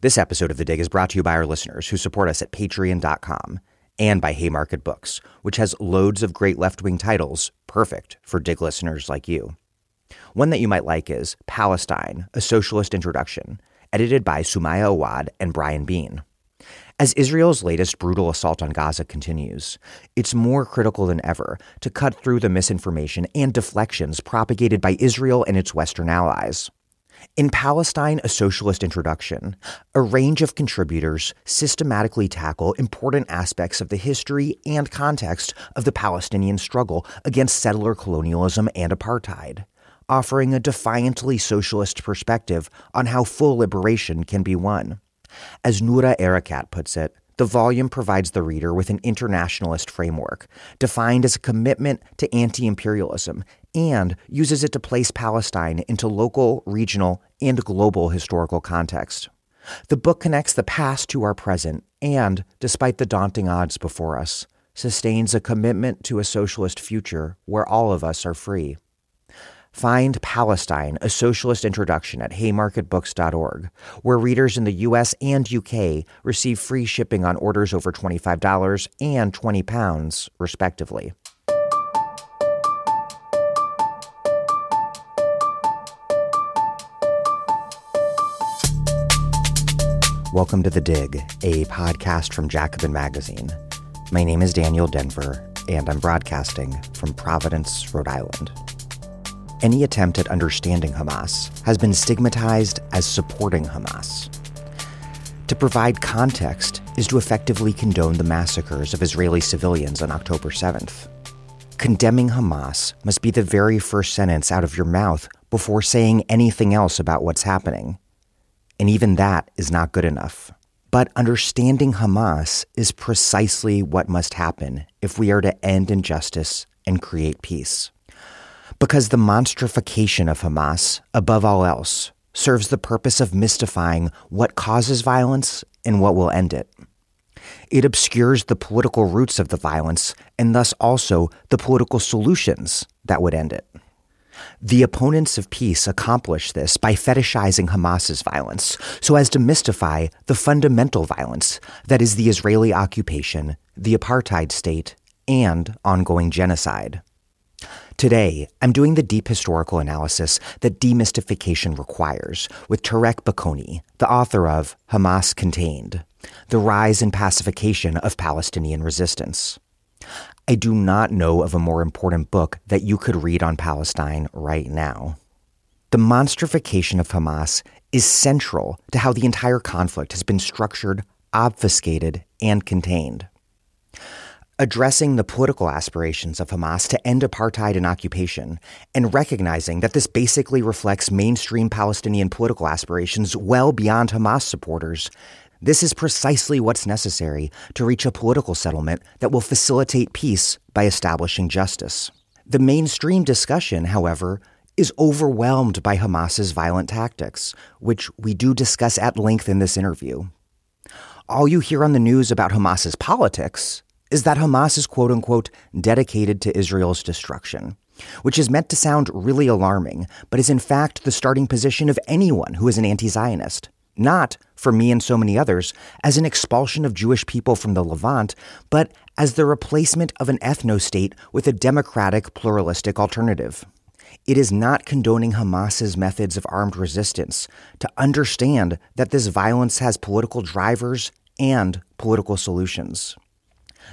This episode of The Dig is brought to you by our listeners who support us at patreon.com and by Haymarket Books, which has loads of great left wing titles, perfect for Dig listeners like you. One that you might like is Palestine, A Socialist Introduction, edited by Sumaya Awad and Brian Bean. As Israel's latest brutal assault on Gaza continues, it's more critical than ever to cut through the misinformation and deflections propagated by Israel and its Western allies. In Palestine, a Socialist Introduction, a range of contributors systematically tackle important aspects of the history and context of the Palestinian struggle against settler colonialism and apartheid, offering a defiantly socialist perspective on how full liberation can be won. As Noura Erakat puts it, the volume provides the reader with an internationalist framework, defined as a commitment to anti imperialism, and uses it to place Palestine into local, regional, and global historical context. The book connects the past to our present and, despite the daunting odds before us, sustains a commitment to a socialist future where all of us are free. Find Palestine, a socialist introduction at haymarketbooks.org, where readers in the US and UK receive free shipping on orders over $25 and £20, respectively. Welcome to The Dig, a podcast from Jacobin Magazine. My name is Daniel Denvir, and I'm broadcasting from Providence, Rhode Island. Any attempt at understanding Hamas has been stigmatized as supporting Hamas. To provide context is to effectively condone the massacres of Israeli civilians on October 7th. Condemning Hamas must be the very first sentence out of your mouth before saying anything else about what's happening and even that is not good enough. But understanding Hamas is precisely what must happen if we are to end injustice and create peace. Because the monstrification of Hamas, above all else, serves the purpose of mystifying what causes violence and what will end it. It obscures the political roots of the violence and thus also the political solutions that would end it. The opponents of peace accomplish this by fetishizing Hamas's violence so as to mystify the fundamental violence that is the Israeli occupation, the apartheid state, and ongoing genocide. Today, I'm doing the deep historical analysis that demystification requires with Tareq Baconi, the author of Hamas Contained The Rise and Pacification of Palestinian Resistance. I do not know of a more important book that you could read on Palestine right now. The monstrification of Hamas is central to how the entire conflict has been structured, obfuscated, and contained. Addressing the political aspirations of Hamas to end apartheid and occupation, and recognizing that this basically reflects mainstream Palestinian political aspirations well beyond Hamas supporters, this is precisely what's necessary to reach a political settlement that will facilitate peace by establishing justice. The mainstream discussion, however, is overwhelmed by Hamas's violent tactics, which we do discuss at length in this interview. All you hear on the news about Hamas's politics is that Hamas is quote unquote dedicated to Israel's destruction, which is meant to sound really alarming, but is in fact the starting position of anyone who is an anti Zionist not, for me and so many others, as an expulsion of Jewish people from the Levant, but as the replacement of an ethno state with a democratic, pluralistic alternative. It is not condoning Hamas's methods of armed resistance to understand that this violence has political drivers and political solutions.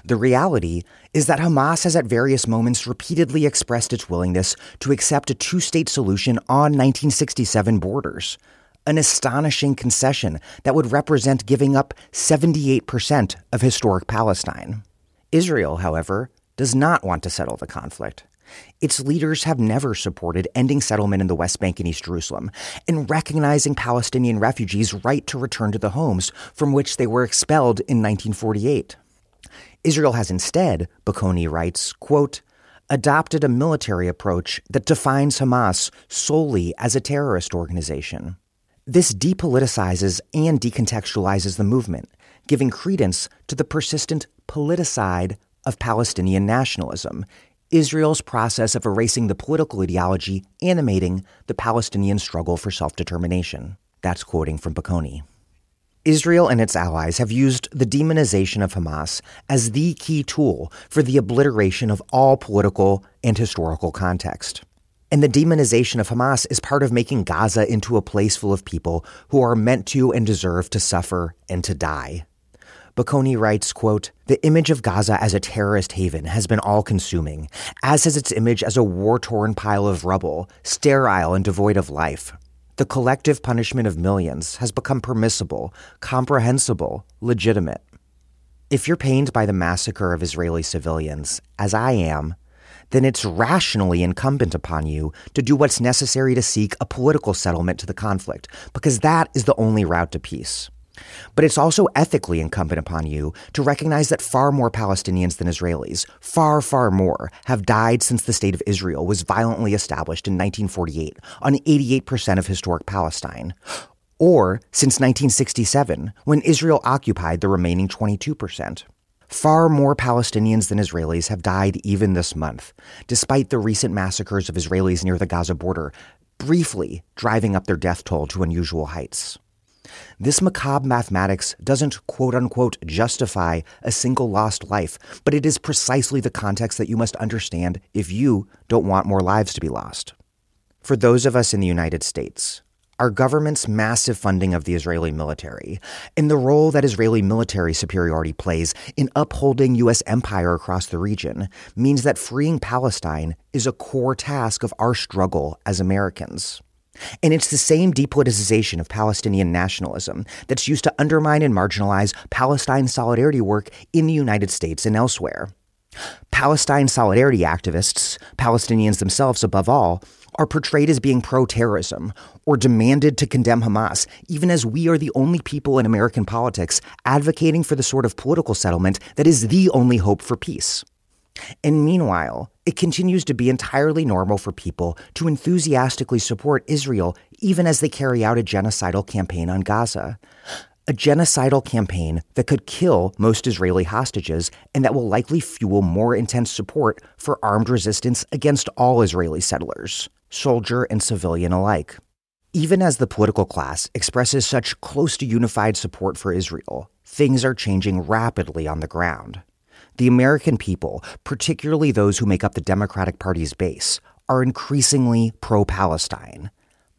The reality is that Hamas has at various moments repeatedly expressed its willingness to accept a two state solution on 1967 borders, an astonishing concession that would represent giving up 78% of historic Palestine. Israel, however, does not want to settle the conflict. Its leaders have never supported ending settlement in the West Bank and East Jerusalem and recognizing Palestinian refugees' right to return to the homes from which they were expelled in 1948. Israel has instead, Baconi writes, quote, adopted a military approach that defines Hamas solely as a terrorist organization. This depoliticizes and decontextualizes the movement, giving credence to the persistent politicide of Palestinian nationalism, Israel's process of erasing the political ideology animating the Palestinian struggle for self determination. That's quoting from Baconi. Israel and its allies have used the demonization of Hamas as the key tool for the obliteration of all political and historical context. And the demonization of Hamas is part of making Gaza into a place full of people who are meant to and deserve to suffer and to die. Baconi writes, quote, The image of Gaza as a terrorist haven has been all consuming, as has its image as a war torn pile of rubble, sterile and devoid of life. The collective punishment of millions has become permissible, comprehensible, legitimate. If you're pained by the massacre of Israeli civilians, as I am, then it's rationally incumbent upon you to do what's necessary to seek a political settlement to the conflict, because that is the only route to peace. But it's also ethically incumbent upon you to recognize that far more Palestinians than Israelis, far, far more, have died since the State of Israel was violently established in 1948 on 88% of historic Palestine, or since 1967, when Israel occupied the remaining 22%. Far more Palestinians than Israelis have died even this month, despite the recent massacres of Israelis near the Gaza border, briefly driving up their death toll to unusual heights. This macabre mathematics doesn't quote unquote justify a single lost life, but it is precisely the context that you must understand if you don't want more lives to be lost. For those of us in the United States, our government's massive funding of the Israeli military and the role that Israeli military superiority plays in upholding U.S. empire across the region means that freeing Palestine is a core task of our struggle as Americans. And it's the same depoliticization of Palestinian nationalism that's used to undermine and marginalize Palestine solidarity work in the United States and elsewhere. Palestine solidarity activists, Palestinians themselves above all, are portrayed as being pro terrorism or demanded to condemn Hamas, even as we are the only people in American politics advocating for the sort of political settlement that is the only hope for peace. And meanwhile, it continues to be entirely normal for people to enthusiastically support Israel even as they carry out a genocidal campaign on Gaza. A genocidal campaign that could kill most Israeli hostages and that will likely fuel more intense support for armed resistance against all Israeli settlers, soldier and civilian alike. Even as the political class expresses such close to unified support for Israel, things are changing rapidly on the ground. The American people, particularly those who make up the Democratic Party's base, are increasingly pro Palestine.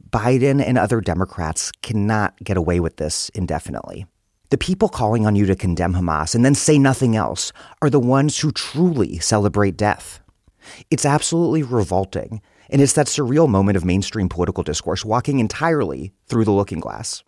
Biden and other Democrats cannot get away with this indefinitely. The people calling on you to condemn Hamas and then say nothing else are the ones who truly celebrate death. It's absolutely revolting, and it's that surreal moment of mainstream political discourse walking entirely through the looking glass.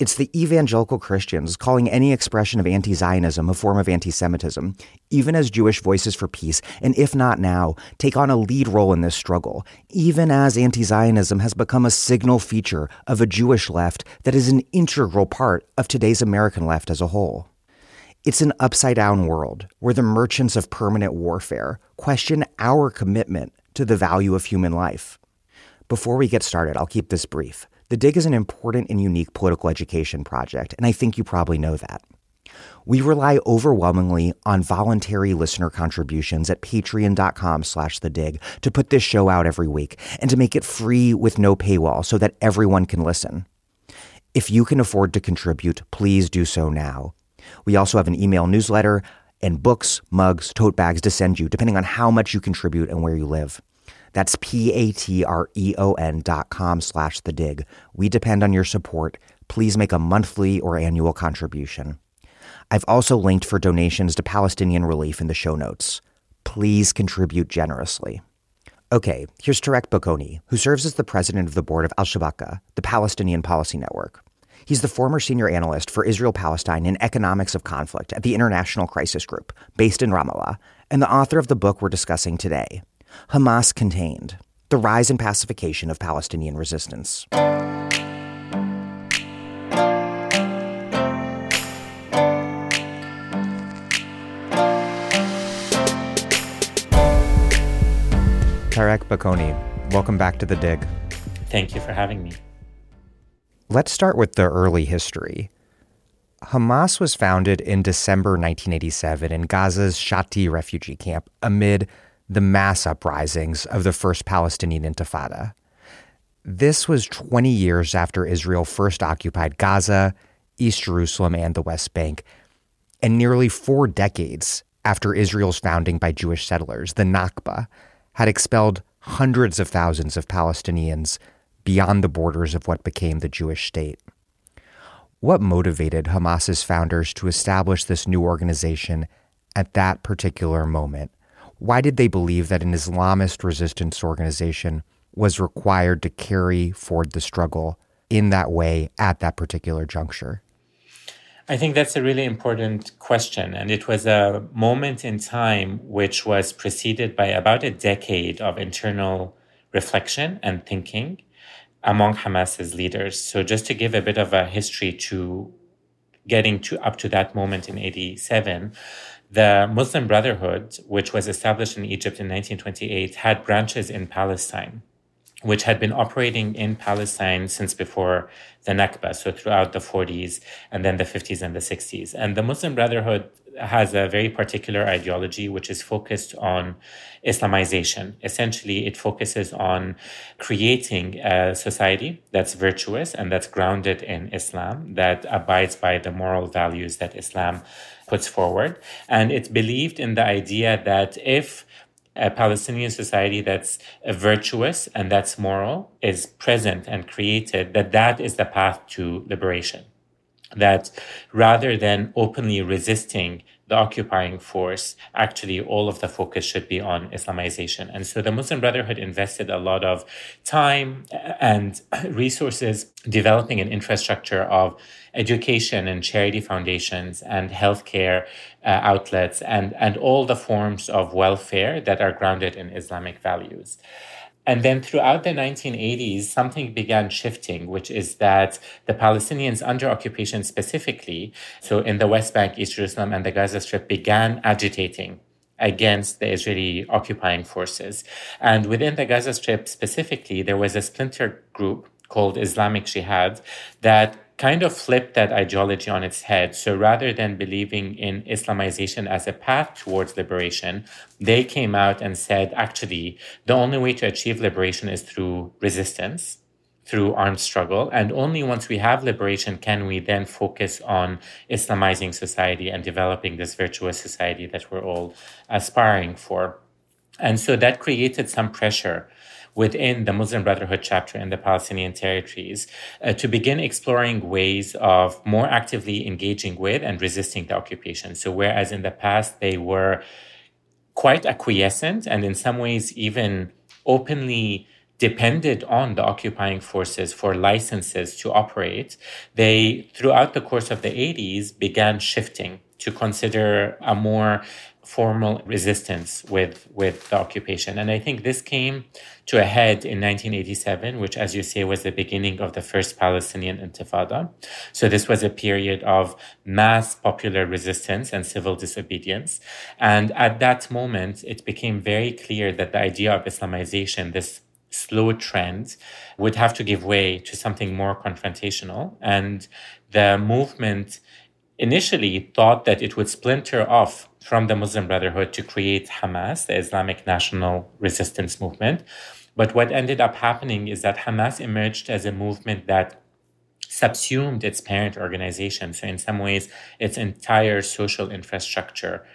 It's the evangelical Christians calling any expression of anti Zionism a form of anti Semitism, even as Jewish Voices for Peace, and IfNotNow, take on a lead role in this struggle, even as anti Zionism has become a signal feature of a Jewish left that is an integral part of today's American left as a whole. It's an upside down world where the merchants of permanent warfare question our commitment to the value of human life. Before we get started, I'll keep this brief. The Dig is an important and unique political education project, and I think you probably know that. We rely overwhelmingly on voluntary listener contributions at patreon.com slash the dig to put this show out every week and to make it free with no paywall so that everyone can listen. If you can afford to contribute, please do so now. We also have an email newsletter and books, mugs, tote bags to send you, depending on how much you contribute and where you live. That's P-A-T-R-E-O-N dot com slash the dig. We depend on your support. Please make a monthly or annual contribution. I've also linked for donations to Palestinian relief in the show notes. Please contribute generously. Okay, here's Tareq Baconi, who serves as the president of the board of Al Shabaka, the Palestinian Policy Network. He's the former senior analyst for Israel Palestine and economics of conflict at the International Crisis Group, based in Ramallah, and the author of the book we're discussing today, Hamas contained the rise and pacification of Palestinian resistance. Tareq Baconi, welcome back to The Dig. Thank you for having me. Let's start with the early history. Hamas was founded in December 1987 in Gaza's Shati refugee camp amid the mass uprisings of the First Palestinian Intifada. This was 20 years after Israel first occupied Gaza East Jerusalem and the West Bank. And nearly four decades after Israel's founding by Jewish settlers, the Nakba had expelled hundreds of thousands of Palestinians beyond the borders of what became the Jewish state. What motivated Hamas's founders to establish this new organization at that particular moment? Why did they believe that an Islamist resistance organization was required to carry forward the struggle in that way at that particular juncture? I think that's a really important question. And it was a moment in time which was preceded by about a decade of internal reflection and thinking among Hamas's leaders. So just to give a bit of a history to getting to up to that moment in 87, the Muslim Brotherhood, which was established in Egypt in 1928, had branches in Palestine, which had been operating in Palestine since before the Nakba, so throughout the 40s and then the 50s and the 60s. And the Muslim Brotherhood has a very particular ideology which is focused on Islamization. Essentially, it focuses on creating a society that's virtuous and that's grounded in Islam, that abides by the moral values that Islam puts forward. And it's believed in the idea that if a Palestinian society that's virtuous and that's moral is present and created, that that is the path to liberation that rather than openly resisting the occupying force, actually all of the focus should be on Islamization. And so the Muslim Brotherhood invested a lot of time and resources developing an infrastructure of education and charity foundations and healthcare uh, outlets and, and all the forms of welfare that are grounded in Islamic values. And then throughout the 1980s, something began shifting, which is that the Palestinians under occupation specifically, so in the West Bank, East Jerusalem, and the Gaza Strip, began agitating against the Israeli occupying forces. And within the Gaza Strip specifically, there was a splinter group called Islamic Jihad that kind of flipped that ideology on its head. So rather than believing in Islamization as a path towards liberation, they came out and said, actually, the only way to achieve liberation is through resistance, through armed struggle. And only once we have liberation can we then focus on Islamizing society and developing this virtuous society that we're all aspiring for. And so that created some pressure within the Muslim Brotherhood chapter in the Palestinian territories uh, to begin exploring ways of more actively engaging with and resisting the occupation. So, whereas in the past they were quite acquiescent and in some ways even openly depended on the occupying forces for licenses to operate, they, throughout the course of the 80s, began shifting to consider a more formal resistance with, with the occupation. And I think this came to a head in 1987, which, as you say, was the beginning of the first Palestinian Intifada. So this was a period of mass popular resistance and civil disobedience. And at that moment, it became very clear that the idea of Islamization, this slow trend, would have to give way to something more confrontational. And the movement initially thought that it would splinter off from the Muslim Brotherhood to create Hamas, the Islamic National Resistance Movement. But what ended up happening is that Hamas emerged as a movement that subsumed its parent organization. So, in some ways, its entire social infrastructure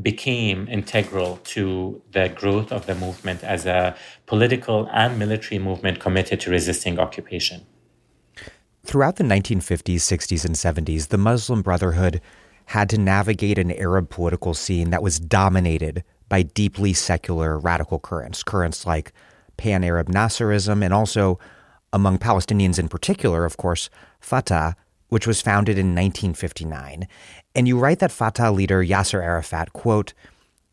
became integral to the growth of the movement as a political and military movement committed to resisting occupation. Throughout the 1950s, 60s, and 70s, the Muslim Brotherhood had to navigate an Arab political scene that was dominated by deeply secular radical currents, currents like pan Arab Nasserism, and also among Palestinians in particular, of course, Fatah, which was founded in 1959. And you write that Fatah leader Yasser Arafat, quote,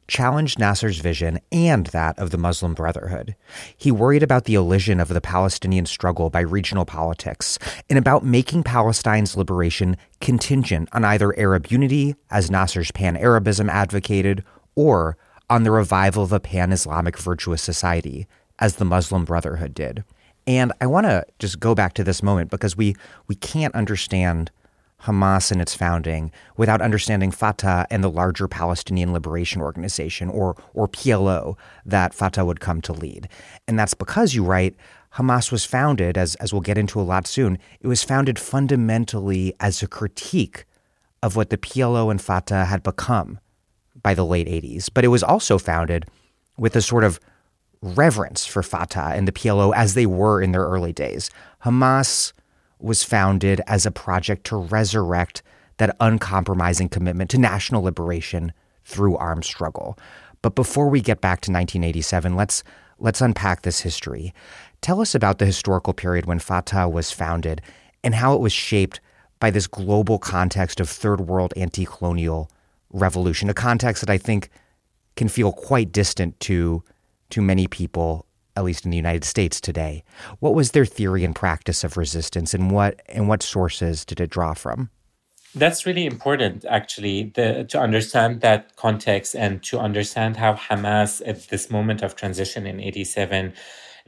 challenged Nasser's vision and that of the Muslim Brotherhood. He worried about the elision of the Palestinian struggle by regional politics and about making Palestine's liberation contingent on either Arab unity, as Nasser's pan Arabism advocated, or on the revival of a pan Islamic virtuous society, as the Muslim Brotherhood did. And I want to just go back to this moment because we, we can't understand Hamas and its founding without understanding Fatah and the larger Palestinian Liberation Organization, or, or PLO, that Fatah would come to lead. And that's because, you write, Hamas was founded, as, as we'll get into a lot soon, it was founded fundamentally as a critique of what the PLO and Fatah had become by the late 80s. But it was also founded with a sort of reverence for Fatah and the PLO as they were in their early days. Hamas was founded as a project to resurrect that uncompromising commitment to national liberation through armed struggle. But before we get back to 1987, let's let's unpack this history. Tell us about the historical period when Fatah was founded and how it was shaped by this global context of third world anti-colonial revolution, a context that I think can feel quite distant to to many people at least in the United States today. What was their theory and practice of resistance and what and what sources did it draw from? That's really important, actually, the, to understand that context and to understand how Hamas, at this moment of transition in 87,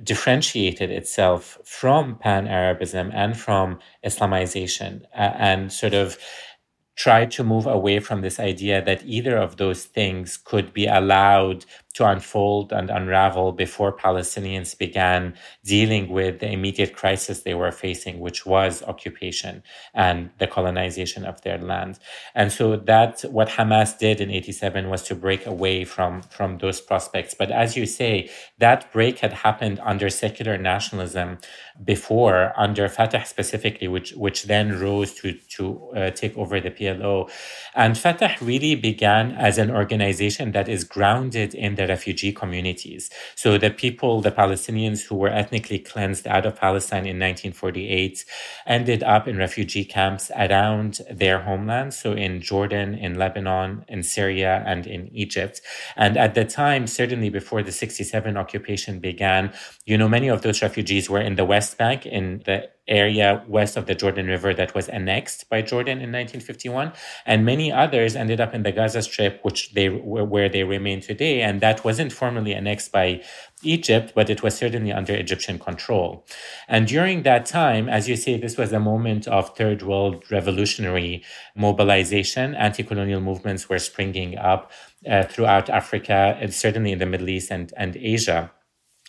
differentiated itself from pan Arabism and from Islamization uh, and sort of tried to move away from this idea that either of those things could be allowed to unfold and unravel before Palestinians began dealing with the immediate crisis they were facing, which was occupation and the colonization of their land. And so that what Hamas did in 87 was to break away from, from those prospects. But as you say, that break had happened under secular nationalism before, under Fatah specifically, which, which then rose to, to uh, take over the PLO. And Fatah really began as an organization that is grounded in the refugee communities. So the people, the Palestinians who were ethnically cleansed out of Palestine in 1948 ended up in refugee camps around their homeland. So in Jordan, in Lebanon, in Syria, and in Egypt. And at the time, certainly before the 67 occupation began, you know, many of those refugees were in the West Bank, in the area west of the Jordan River that was annexed by Jordan in 1951, and many others ended up in the Gaza Strip, which they were where they remain today, and that wasn't formally annexed by Egypt, but it was certainly under Egyptian control. And during that time, as you say, this was a moment of third world revolutionary mobilization. Anti-colonial movements were springing up uh, throughout Africa, and certainly in the Middle East and, and Asia.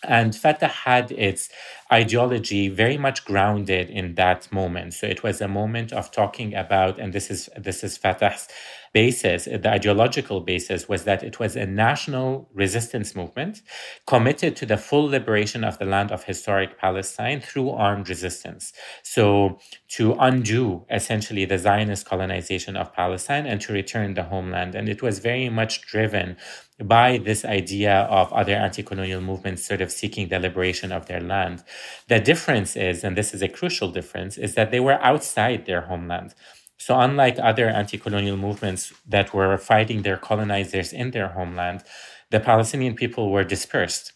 And Fatah had its ideology very much grounded in that moment. So it was a moment of talking about, and this is this is Fatah's basis, the ideological basis was that it was a national resistance movement committed to the full liberation of the land of historic Palestine through armed resistance. So to undo essentially the Zionist colonization of Palestine and to return the homeland. And it was very much driven by this idea of other anti colonial movements sort of seeking the liberation of their land. The difference is, and this is a crucial difference, is that they were outside their homeland. So, unlike other anti colonial movements that were fighting their colonizers in their homeland, the Palestinian people were dispersed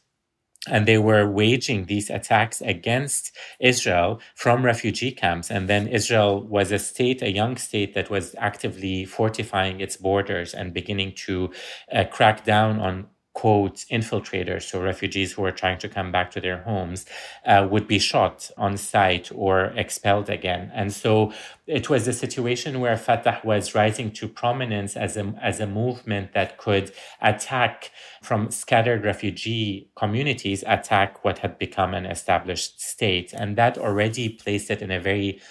and they were waging these attacks against Israel from refugee camps. And then Israel was a state, a young state that was actively fortifying its borders and beginning to uh, crack down on quote infiltrators so refugees who are trying to come back to their homes uh, would be shot on sight or expelled again. And so it was a situation where fatah was rising to prominence as a, as a movement that could attack from scattered refugee communities attack what had become an established state. And that already placed it in a very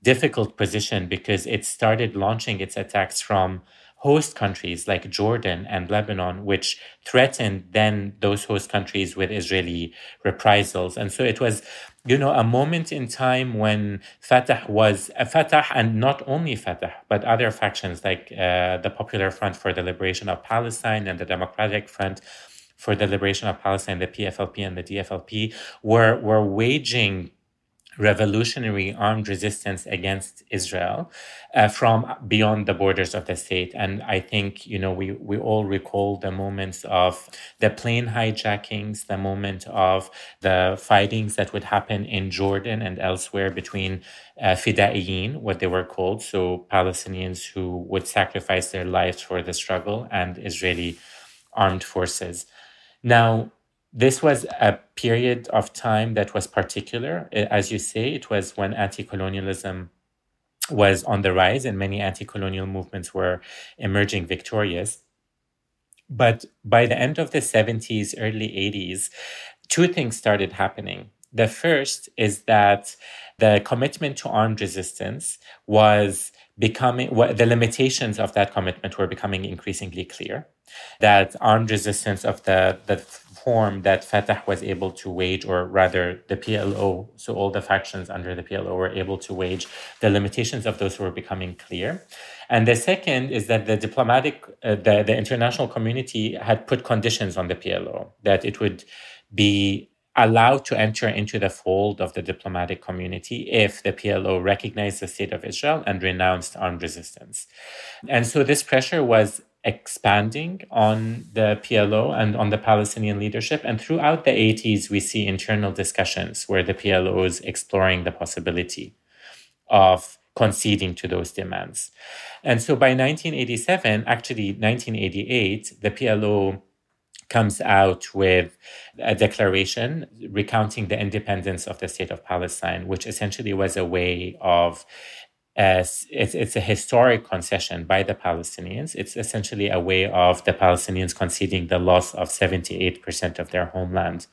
difficult position because it started launching its attacks from host countries like Jordan and Lebanon, which threatened then those host countries with Israeli reprisals. And so it was, you know, a moment in time when Fatah was a Fatah and not only Fatah, but other factions like uh, the Popular Front for the Liberation of Palestine and the Democratic Front for the Liberation of Palestine, the PFLP and the DFLP, were, were waging revolutionary armed resistance against Israel uh, from beyond the borders of the state. And I think, you know, we, we all recall the moments of the plane hijackings, the moment of the fightings that would happen in Jordan and elsewhere between uh, Fidaiyin, what they were called, so Palestinians who would sacrifice their lives for the struggle, and Israeli armed forces. Now, this was a period of time that was particular. As you say, it was when anti colonialism was on the rise and many anti colonial movements were emerging victorious. But by the end of the 70s, early 80s, two things started happening. The first is that the commitment to armed resistance was becoming, the limitations of that commitment were becoming increasingly clear. That armed resistance of the, the form that Fatah was able to wage, or rather the PLO, so all the factions under the PLO were able to wage, the limitations of those were becoming clear. And the second is that the diplomatic, uh, the, the international community had put conditions on the PLO that it would be allowed to enter into the fold of the diplomatic community if the PLO recognized the state of Israel and renounced armed resistance. And so this pressure was expanding on the PLO and on the Palestinian leadership. And throughout the 80s, we see internal discussions where the PLO is exploring the possibility of conceding to those demands. And so by 1987, actually 1988, the PLO comes out with a declaration recounting the independence of the state of Palestine, which essentially was a way of as it's, it's a historic concession by the Palestinians. It's essentially a way of the Palestinians conceding the loss of 78% of their homeland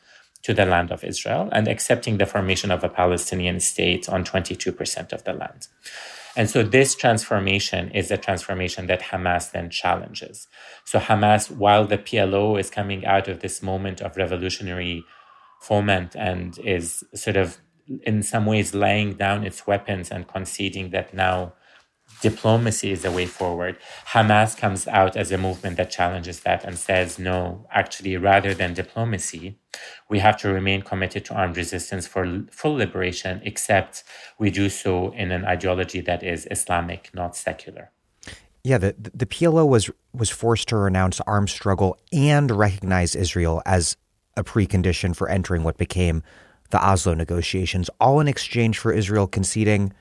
to the land of Israel and accepting the formation of a Palestinian state on 22% of the land. And so this transformation is a transformation that Hamas then challenges. So Hamas, while the PLO is coming out of this moment of revolutionary foment and is sort of in some ways laying down its weapons and conceding that now diplomacy is the way forward. Hamas comes out as a movement that challenges that and says, no, actually, rather than diplomacy, we have to remain committed to armed resistance for full liberation, except we do so in an ideology that is Islamic, not secular. Yeah, the, the PLO was was forced to renounce armed struggle and recognize Israel as a precondition for entering what became the Oslo negotiations, all in exchange for Israel conceding,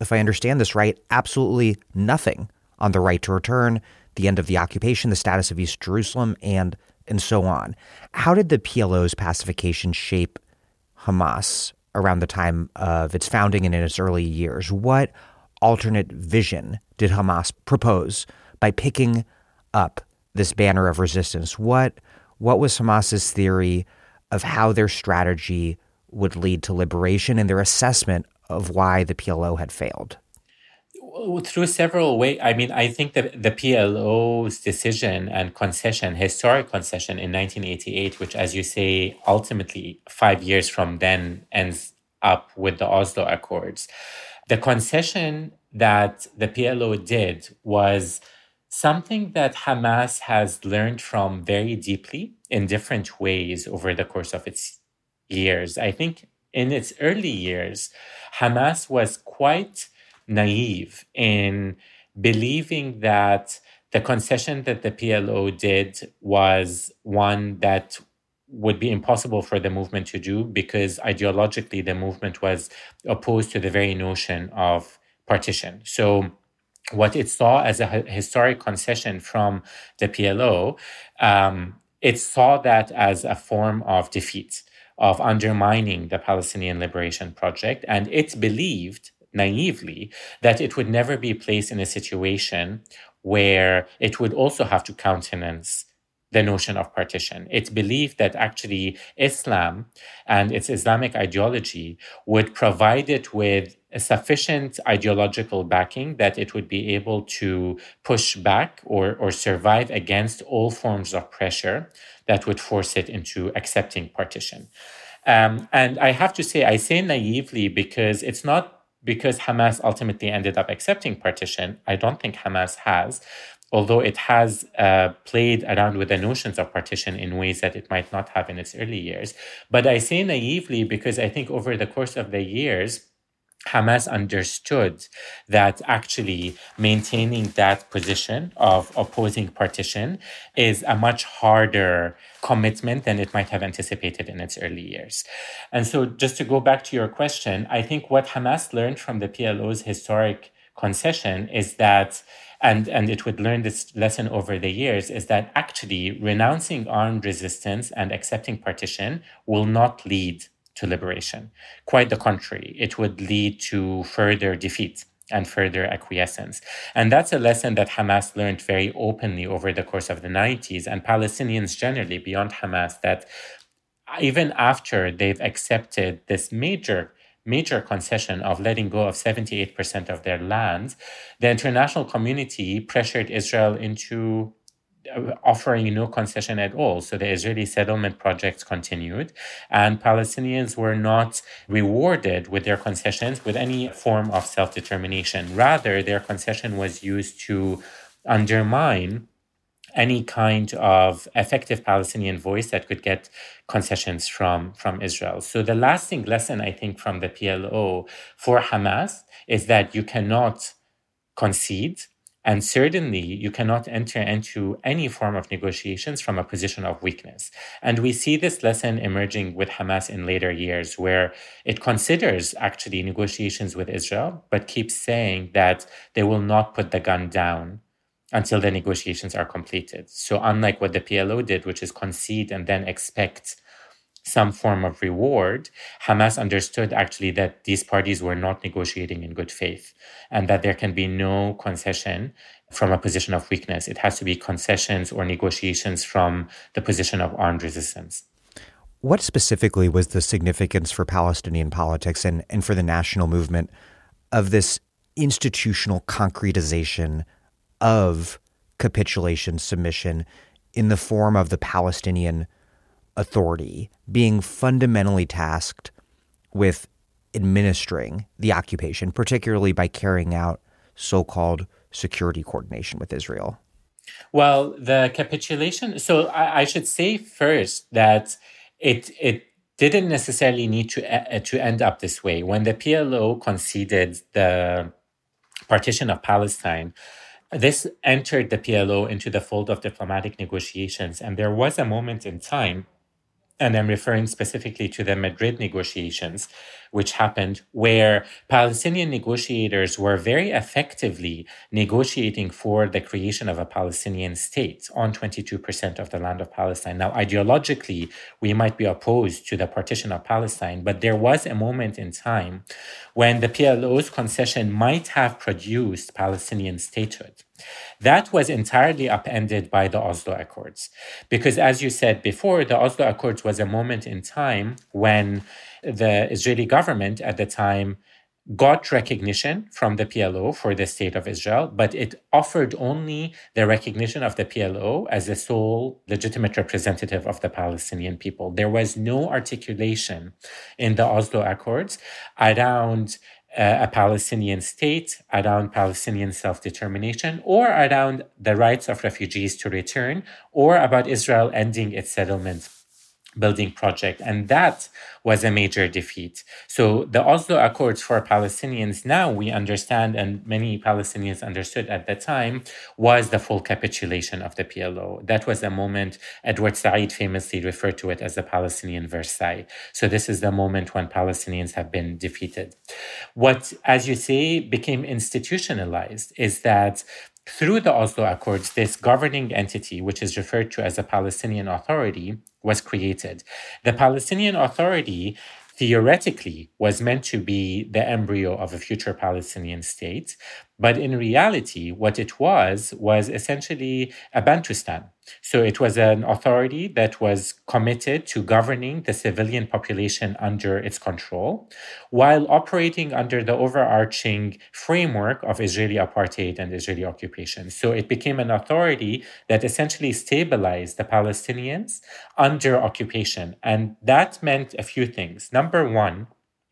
if I understand this right, absolutely nothing on the right to return, the end of the occupation, the status of East Jerusalem, and and so on. How did the PLO's pacification shape Hamas around the time of its founding and in its early years? What alternate vision did Hamas propose by picking up this banner of resistance? What what was Hamas's theory of how their strategy would lead to liberation and their assessment of why the PLO had failed? Through several ways. I mean, I think that the PLO's decision and concession, historic concession in 1988, which, as you say, ultimately five years from then ends up with the Oslo Accords. The concession that the PLO did was something that Hamas has learned from very deeply in different ways over the course of its years. I think in its early years, Hamas was quite naive in believing that the concession that the PLO did was one that would be impossible for the movement to do because ideologically the movement was opposed to the very notion of partition. So what it saw as a historic concession from the PLO, um, it saw that as a form of defeat of undermining the Palestinian Liberation Project. And it believed naively that it would never be placed in a situation where it would also have to countenance the notion of partition. It believed that actually Islam and its Islamic ideology would provide it with a sufficient ideological backing that it would be able to push back or, or survive against all forms of pressure that would force it into accepting partition. Um, and I have to say, I say naively because it's not because Hamas ultimately ended up accepting partition. I don't think Hamas has, although it has uh, played around with the notions of partition in ways that it might not have in its early years. But I say naively because I think over the course of the years, Hamas understood that actually maintaining that position of opposing partition is a much harder commitment than it might have anticipated in its early years. And so, just to go back to your question, I think what Hamas learned from the PLO's historic concession is that and, and it would learn this lesson over the years is that actually renouncing armed resistance and accepting partition will not lead to liberation. Quite the contrary, it would lead to further defeat and further acquiescence. And that's a lesson that Hamas learned very openly over the course of the 90s and Palestinians generally beyond Hamas that even after they've accepted this major major concession of letting go of 78% of their land, the international community pressured Israel into uh, offering no concession at all. So the Israeli settlement projects continued, and Palestinians were not rewarded with their concessions with any form of self determination. Rather, their concession was used to undermine any kind of effective Palestinian voice that could get concessions from, from Israel. So the lasting lesson, I think, from the PLO for Hamas is that you cannot concede. And certainly, you cannot enter into any form of negotiations from a position of weakness. And we see this lesson emerging with Hamas in later years, where it considers actually negotiations with Israel, but keeps saying that they will not put the gun down until the negotiations are completed. So, unlike what the PLO did, which is concede and then expect some form of reward, Hamas understood actually that these parties were not negotiating in good faith and that there can be no concession from a position of weakness. It has to be concessions or negotiations from the position of armed resistance. What specifically was the significance for Palestinian politics and, and for the national movement of this institutional concretization of capitulation submission in the form of the Palestinian Authority being fundamentally tasked with administering the occupation, particularly by carrying out so called security coordination with Israel? Well, the capitulation. So I, I, should say first that it it didn't necessarily need to uh, to end up this way. When the PLO conceded the partition of Palestine, this entered the PLO into the fold of diplomatic negotiations, and there was a moment in time and I'm referring specifically to the Madrid negotiations, which happened where Palestinian negotiators were very effectively negotiating for the creation of a Palestinian state on 22% of the land of Palestine. Now, ideologically, we might be opposed to the partition of Palestine, but there was a moment in time when the PLO's concession might have produced Palestinian statehood. That was entirely upended by the Oslo Accords. Because, as you said before, the Oslo Accords was a moment in time when the Israeli government at the time got recognition from the PLO for the state of Israel, but it offered only the recognition of the PLO as the sole legitimate representative of the Palestinian people. There was no articulation in the Oslo Accords around Uh, a Palestinian state, around Palestinian self determination, or around the rights of refugees to return, or about Israel ending its settlement building project. And that was a major defeat. So the Oslo Accords for Palestinians now we understand, and many Palestinians understood at the time, was the full capitulation of the PLO. That was a moment Edward Said famously referred to it as the Palestinian Versailles. So this is the moment when Palestinians have been defeated. What, as you say, became institutionalized is that through the Oslo Accords, this governing entity, which is referred to as a Palestinian Authority, was created. The Palestinian Authority theoretically was meant to be the embryo of a future Palestinian state. But in reality, what it was, was essentially a Bantustan. So it was an authority that was committed to governing the civilian population under its control, while operating under the overarching framework of Israeli apartheid and Israeli occupation. So it became an authority that essentially stabilized the Palestinians under occupation. And that meant a few things. Number one,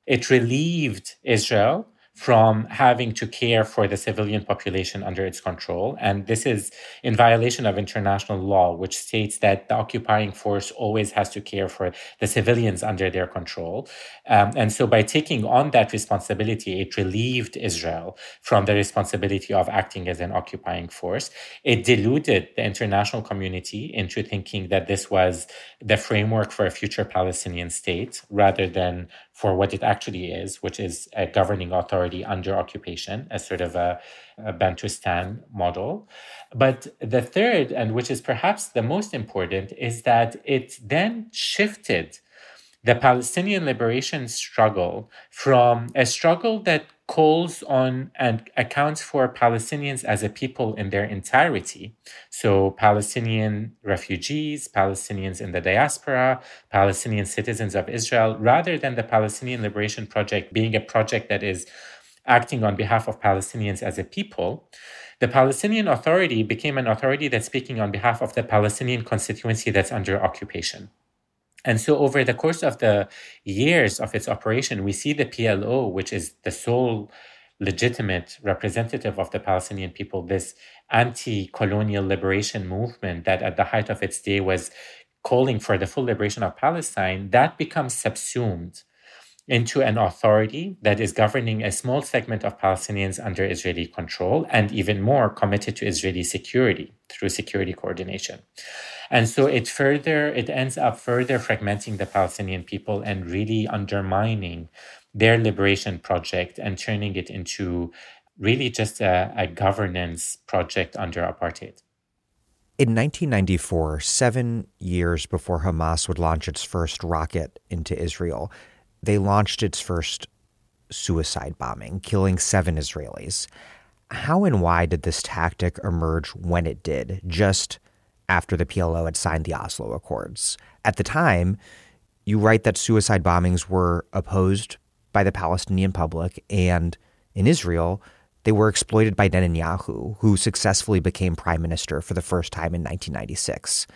it relieved Israel from having to care for the civilian population under its control. And this is in violation of international law, which states that the occupying force always has to care for the civilians under their control. Um, and so by taking on that responsibility, it relieved Israel from the responsibility of acting as an occupying force. It deluded the international community into thinking that this was the framework for a future Palestinian state rather than for what it actually is, which is a governing authority under occupation, a sort of a, a Bantustan model. But the third, and which is perhaps the most important, is that it then shifted the Palestinian liberation struggle from a struggle that calls on and accounts for Palestinians as a people in their entirety. So, Palestinian refugees, Palestinians in the diaspora, Palestinian citizens of Israel, rather than the Palestinian Liberation Project being a project that is acting on behalf of Palestinians as a people. The Palestinian Authority became an authority that's speaking on behalf of the Palestinian constituency that's under occupation. And so, over the course of the years of its operation, we see the PLO, which is the sole legitimate representative of the Palestinian people, this anti colonial liberation movement that at the height of its day was calling for the full liberation of Palestine, that becomes subsumed into an authority that is governing a small segment of Palestinians under Israeli control and even more committed to Israeli security through security coordination. And so it further, it ends up further fragmenting the Palestinian people and really undermining their liberation project and turning it into really just a, a governance project under apartheid. In 1994, seven years before Hamas would launch its first rocket into Israel, they launched its first suicide bombing, killing seven Israelis. How and why did this tactic emerge when it did, just after the PLO had signed the Oslo Accords. At the time, you write that suicide bombings were opposed by the Palestinian public, and in Israel, they were exploited by Netanyahu, who successfully became prime minister for the first time in 1996.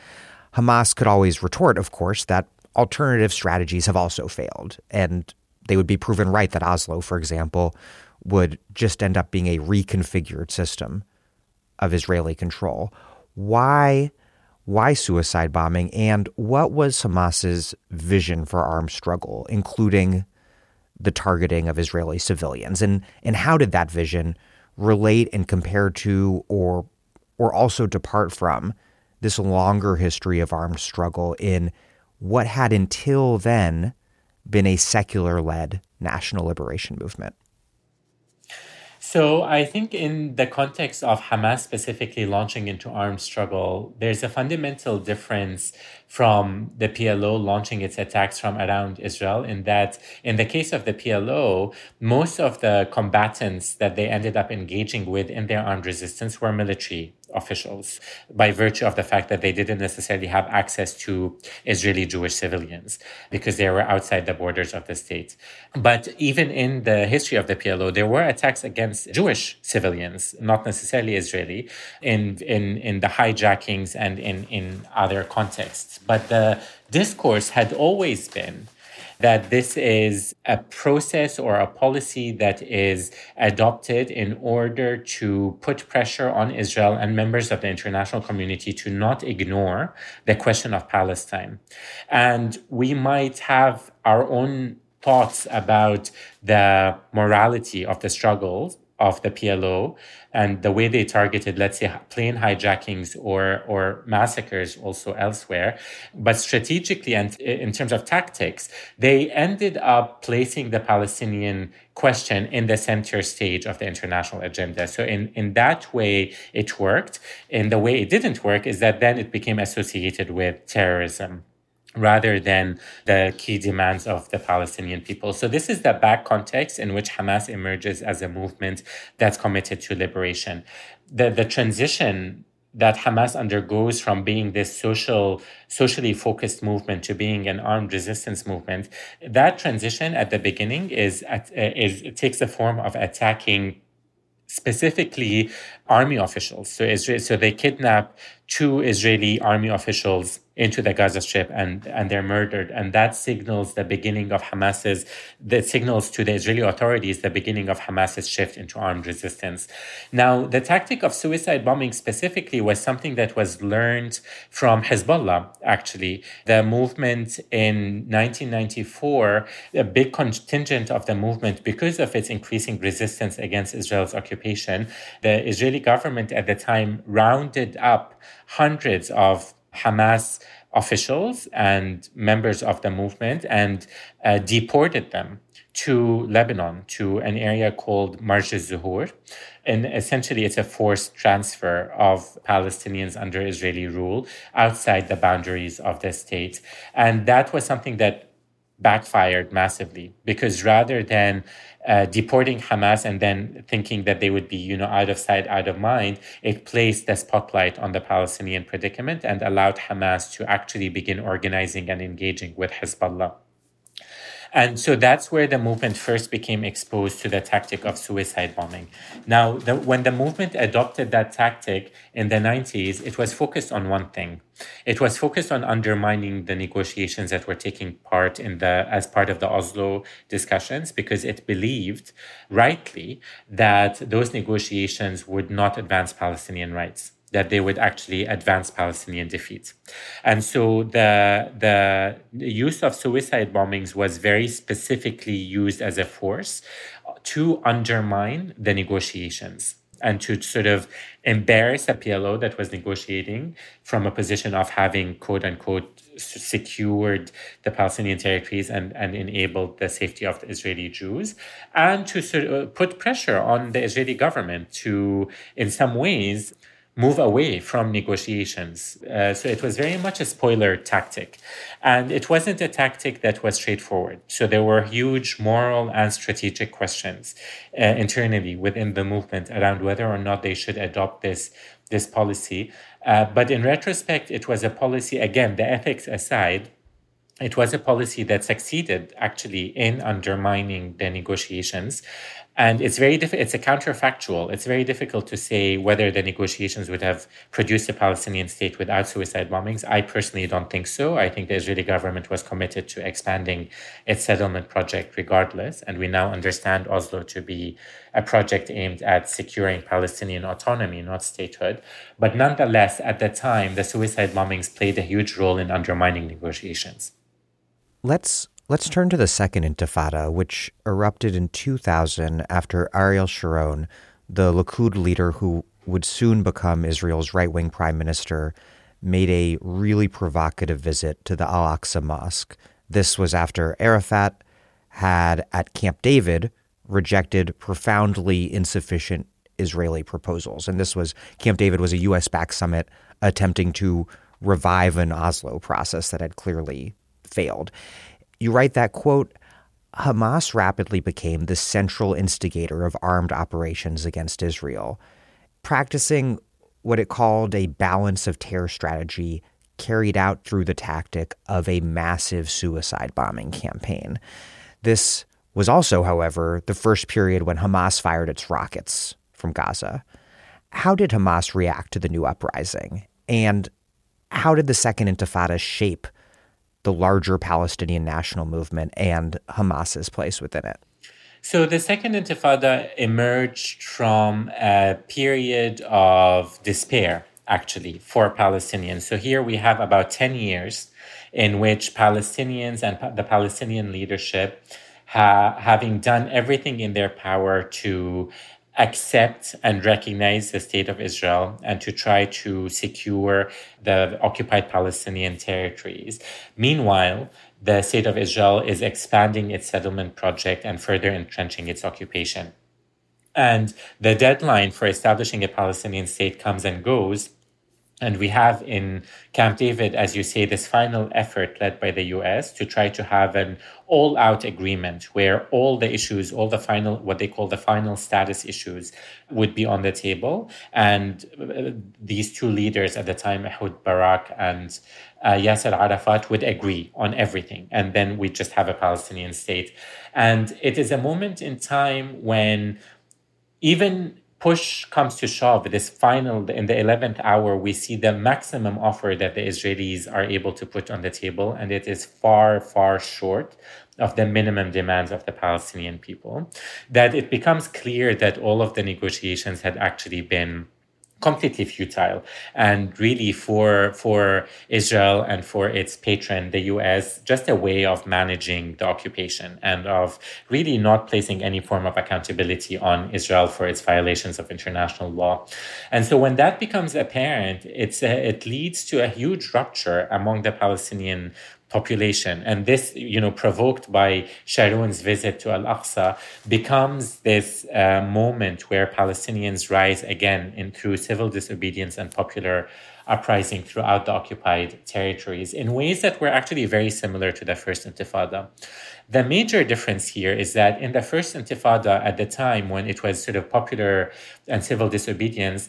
Hamas could always retort, of course, that alternative strategies have also failed, and they would be proven right that Oslo, for example, would just end up being a reconfigured system of Israeli control. Why why suicide bombing, and what was Hamas's vision for armed struggle, including the targeting of Israeli civilians, and and how did that vision relate and compare to, or or also depart from, this longer history of armed struggle in what had until then been a secular led national liberation movement? So I think in the context of Hamas specifically launching into armed struggle, there's a fundamental difference from the PLO launching its attacks from around Israel in that in the case of the PLO, most of the combatants that they ended up engaging with in their armed resistance were military officials by virtue of the fact that they didn't necessarily have access to Israeli Jewish civilians because they were outside the borders of the state. But even in the history of the PLO, there were attacks against Jewish civilians, not necessarily Israeli, in, in, in the hijackings and in, in other contexts. But the discourse had always been that this is a process or a policy that is adopted in order to put pressure on Israel and members of the international community to not ignore the question of Palestine. And we might have our own thoughts about the morality of the struggles of the PLO and the way they targeted, let's say, plane hijackings or, or massacres also elsewhere. But strategically and in terms of tactics, they ended up placing the Palestinian question in the center stage of the international agenda. So in, in that way, it worked. In the way it didn't work is that then it became associated with terrorism rather than the key demands of the Palestinian people. So this is the back context in which Hamas emerges as a movement that's committed to liberation. The, the transition that Hamas undergoes from being this social, socially focused movement to being an armed resistance movement, that transition at the beginning is, is takes the form of attacking specifically army officials. So Israel, so they kidnap two Israeli army officials into the Gaza Strip and, and they're murdered. And that signals the beginning of Hamas's, that signals to the Israeli authorities the beginning of Hamas's shift into armed resistance. Now, the tactic of suicide bombing specifically was something that was learned from Hezbollah, actually. The movement in 1994, a big contingent of the movement, because of its increasing resistance against Israel's occupation, the Israeli government at the time rounded up hundreds of Hamas officials and members of the movement and uh, deported them to Lebanon, to an area called Marj Zuhur. And essentially, it's a forced transfer of Palestinians under Israeli rule outside the boundaries of the state. And that was something that backfired massively because rather than uh, deporting Hamas and then thinking that they would be, you know, out of sight, out of mind, it placed the spotlight on the Palestinian predicament and allowed Hamas to actually begin organizing and engaging with Hezbollah. And so that's where the movement first became exposed to the tactic of suicide bombing. Now, the, when the movement adopted that tactic in the 90s, it was focused on one thing. It was focused on undermining the negotiations that were taking part in the as part of the Oslo discussions because it believed rightly that those negotiations would not advance Palestinian rights that they would actually advance Palestinian defeat. And so the, the use of suicide bombings was very specifically used as a force to undermine the negotiations and to sort of embarrass a PLO that was negotiating from a position of having quote unquote secured the Palestinian territories and, and enabled the safety of the Israeli Jews, and to sort of put pressure on the Israeli government to, in some ways, move away from negotiations. Uh, so it was very much a spoiler tactic. And it wasn't a tactic that was straightforward. So there were huge moral and strategic questions uh, internally within the movement around whether or not they should adopt this, this policy. Uh, but in retrospect, it was a policy, again, the ethics aside, it was a policy that succeeded actually in undermining the negotiations and it's very diff- it's a counterfactual. It's very difficult to say whether the negotiations would have produced a Palestinian state without suicide bombings. I personally don't think so. I think the Israeli government was committed to expanding its settlement project regardless. And we now understand Oslo to be a project aimed at securing Palestinian autonomy, not statehood. But nonetheless, at the time, the suicide bombings played a huge role in undermining negotiations. Let's Let's turn to the Second Intifada, which erupted in 2000 after Ariel Sharon, the Likud leader who would soon become Israel's right wing prime minister, made a really provocative visit to the Al Aqsa Mosque. This was after Arafat had, at Camp David, rejected profoundly insufficient Israeli proposals. And this was Camp David was a US backed summit attempting to revive an Oslo process that had clearly failed. You write that, quote, Hamas rapidly became the central instigator of armed operations against Israel, practicing what it called a balance of terror strategy carried out through the tactic of a massive suicide bombing campaign. This was also, however, the first period when Hamas fired its rockets from Gaza. How did Hamas react to the new uprising? And how did the Second Intifada shape the larger Palestinian national movement and Hamas's place within it? So the Second Intifada emerged from a period of despair, actually, for Palestinians. So here we have about 10 years in which Palestinians and the Palestinian leadership, ha- having done everything in their power to accept and recognize the state of Israel and to try to secure the occupied Palestinian territories. Meanwhile, the state of Israel is expanding its settlement project and further entrenching its occupation. And the deadline for establishing a Palestinian state comes and goes. And we have in Camp David, as you say, this final effort led by the US to try to have an all out agreement where all the issues, all the final, what they call the final status issues, would be on the table. And uh, these two leaders at the time, Ehud Barak and uh, Yasser Arafat, would agree on everything. And then we just have a Palestinian state. And it is a moment in time when even push comes to shove, this final, in the 11th hour, we see the maximum offer that the Israelis are able to put on the table, and it is far, far short of the minimum demands of the Palestinian people. That it becomes clear that all of the negotiations had actually been completely futile. And really for for Israel and for its patron the US just a way of managing the occupation and of really not placing any form of accountability on Israel for its violations of international law. And so when that becomes apparent it's a, it leads to a huge rupture among the Palestinian population. And this, you know, provoked by Sharon's visit to Al Aqsa, becomes this uh, moment where Palestinians rise again in through civil disobedience and popular uprising throughout the occupied territories in ways that were actually very similar to the First Intifada. The major difference here is that in the First Intifada, at the time when it was sort of popular and civil disobedience,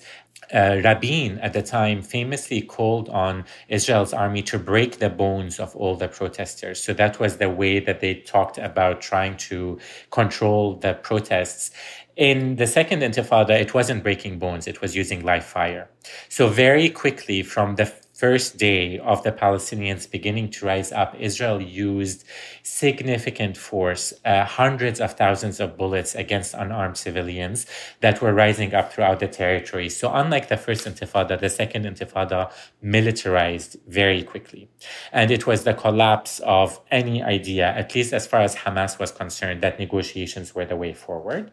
uh, Rabin at the time famously called on Israel's army to break the bones of all the protesters. So that was the way that they talked about trying to control the protests. In the second intifada, it wasn't breaking bones, it was using live fire. So, very quickly, from the first day of the Palestinians beginning to rise up, Israel used significant force, uh, hundreds of thousands of bullets against unarmed civilians that were rising up throughout the territory. So, unlike the first intifada, the second intifada militarized very quickly. And it was the collapse of any idea, at least as far as Hamas was concerned, that negotiations were the way forward.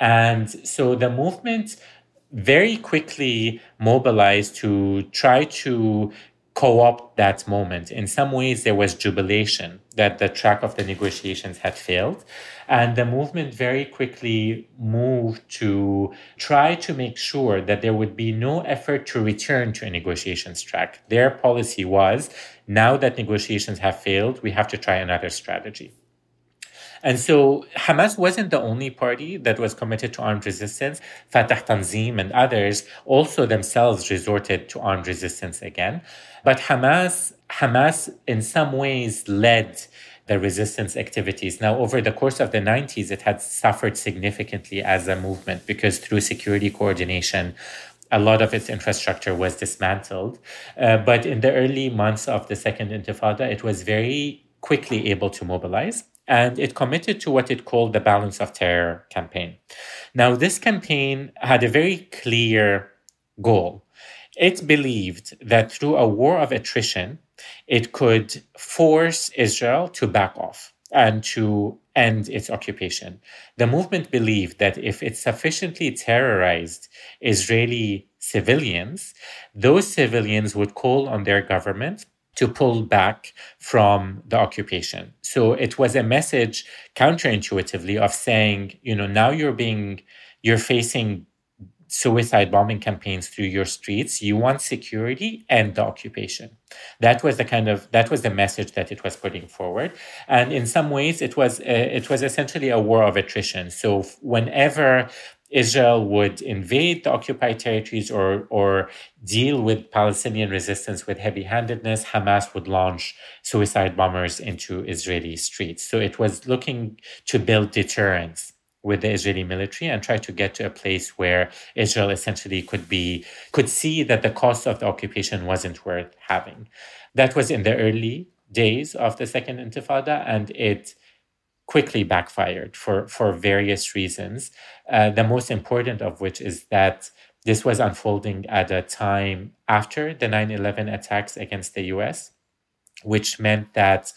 And so the movement very quickly mobilized to try to co-opt that moment. In some ways, there was jubilation that the track of the negotiations had failed. And the movement very quickly moved to try to make sure that there would be no effort to return to a negotiations track. Their policy was now that negotiations have failed, we have to try another strategy. And so Hamas wasn't the only party that was committed to armed resistance. Fatah Tanzim and others also themselves resorted to armed resistance again. But Hamas, Hamas in some ways led the resistance activities. Now, over the course of the 90s, it had suffered significantly as a movement because through security coordination, a lot of its infrastructure was dismantled. Uh, but in the early months of the Second Intifada, it was very quickly able to mobilize and it committed to what it called the Balance of Terror campaign. Now, this campaign had a very clear goal. It believed that through a war of attrition, it could force Israel to back off and to end its occupation. The movement believed that if it sufficiently terrorized Israeli civilians, those civilians would call on their government to pull back from the occupation. So it was a message counterintuitively of saying, you know, now you're being, you're facing suicide bombing campaigns through your streets. You want security and the occupation. That was the kind of that was the message that it was putting forward. And in some ways, it was uh, it was essentially a war of attrition. So whenever Israel would invade the occupied territories or, or deal with Palestinian resistance with heavy handedness, Hamas would launch suicide bombers into Israeli streets. So it was looking to build deterrence with the Israeli military and try to get to a place where Israel essentially could be could see that the cost of the occupation wasn't worth having. That was in the early days of the second intifada and it quickly backfired for, for various reasons. Uh, the most important of which is that this was unfolding at a time after the 9 11 attacks against the US, which meant that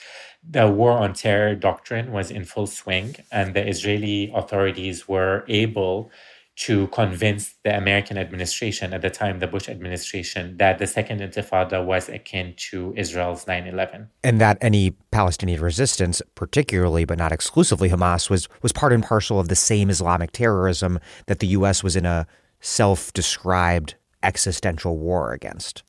the war on terror doctrine was in full swing, and the Israeli authorities were able to convince the American administration at the time, the Bush administration, that the Second Intifada was akin to Israel's 9 11. And that any Palestinian resistance, particularly but not exclusively Hamas, was, was part and parcel of the same Islamic terrorism that the U.S. was in a self described existential war against.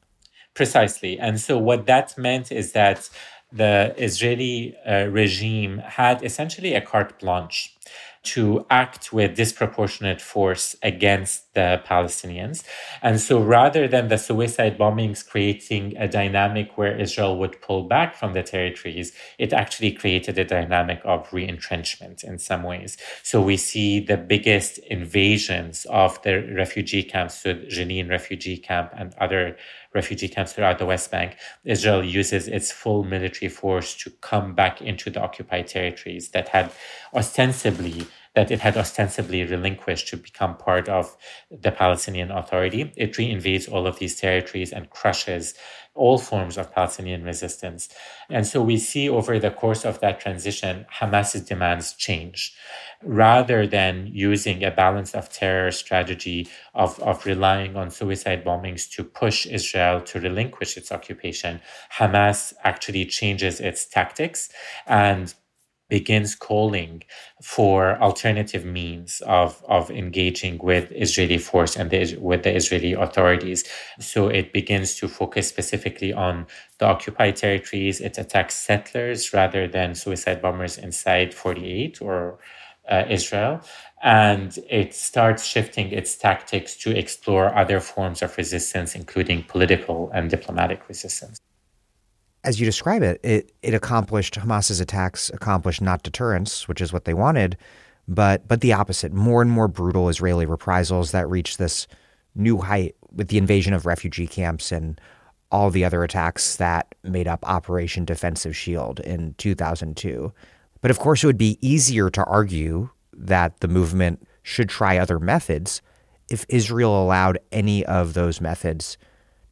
Precisely. And so what that meant is that the Israeli uh, regime had essentially a carte blanche to act with disproportionate force against the Palestinians. And so rather than the suicide bombings creating a dynamic where Israel would pull back from the territories, it actually created a dynamic of re-entrenchment in some ways. So we see the biggest invasions of the refugee camps, so Jenin refugee camp and other refugee camps throughout the West Bank, Israel uses its full military force to come back into the occupied territories that had ostensibly that it had ostensibly relinquished to become part of the Palestinian Authority. It reinvades all of these territories and crushes all forms of Palestinian resistance. And so we see over the course of that transition, Hamas's demands change. rather than using a balance of terror strategy of, of relying on suicide bombings to push Israel to relinquish its occupation, Hamas actually changes its tactics and begins calling for alternative means of, of engaging with Israeli force and the, with the Israeli authorities. So it begins to focus specifically on the occupied territories. It attacks settlers rather than suicide bombers inside 48 or uh, Israel. And it starts shifting its tactics to explore other forms of resistance, including political and diplomatic resistance as you describe it, it it accomplished Hamas's attacks accomplished not deterrence, which is what they wanted, but but the opposite. More and more brutal Israeli reprisals that reached this new height with the invasion of refugee camps and all the other attacks that made up Operation Defensive Shield in 2002. But of course, it would be easier to argue that the movement should try other methods if Israel allowed any of those methods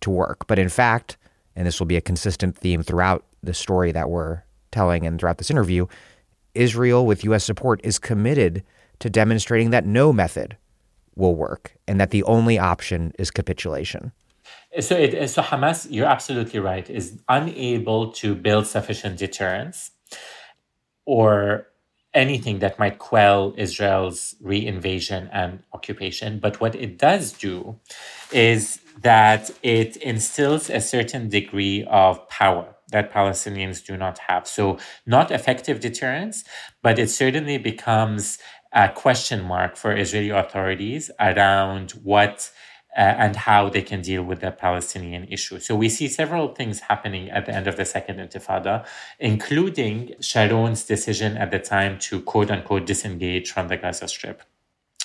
to work. But in fact, and this will be a consistent theme throughout the story that we're telling and throughout this interview, Israel, with U.S. support, is committed to demonstrating that no method will work and that the only option is capitulation. So, it, so Hamas, you're absolutely right, is unable to build sufficient deterrence or anything that might quell Israel's reinvasion and occupation. But what it does do is that it instills a certain degree of power that Palestinians do not have. So, not effective deterrence, but it certainly becomes a question mark for Israeli authorities around what uh, and how they can deal with the Palestinian issue. So we see several things happening at the end of the Second Intifada, including Sharon's decision at the time to quote unquote disengage from the Gaza Strip.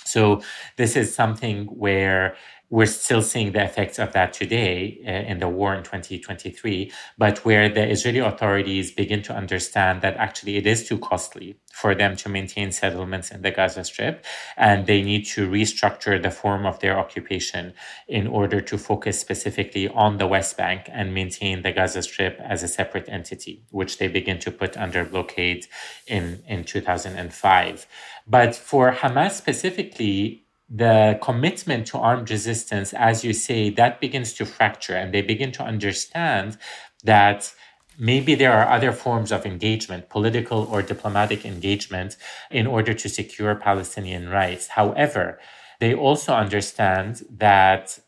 So this is something where we're still seeing the effects of that today uh, in the war in 2023, but where the Israeli authorities begin to understand that actually it is too costly for them to maintain settlements in the Gaza Strip, and they need to restructure the form of their occupation in order to focus specifically on the West Bank and maintain the Gaza Strip as a separate entity, which they begin to put under blockade in, in 2005. But for Hamas specifically, the commitment to armed resistance, as you say, that begins to fracture and they begin to understand that maybe there are other forms of engagement, political or diplomatic engagement, in order to secure Palestinian rights. However, they also understand that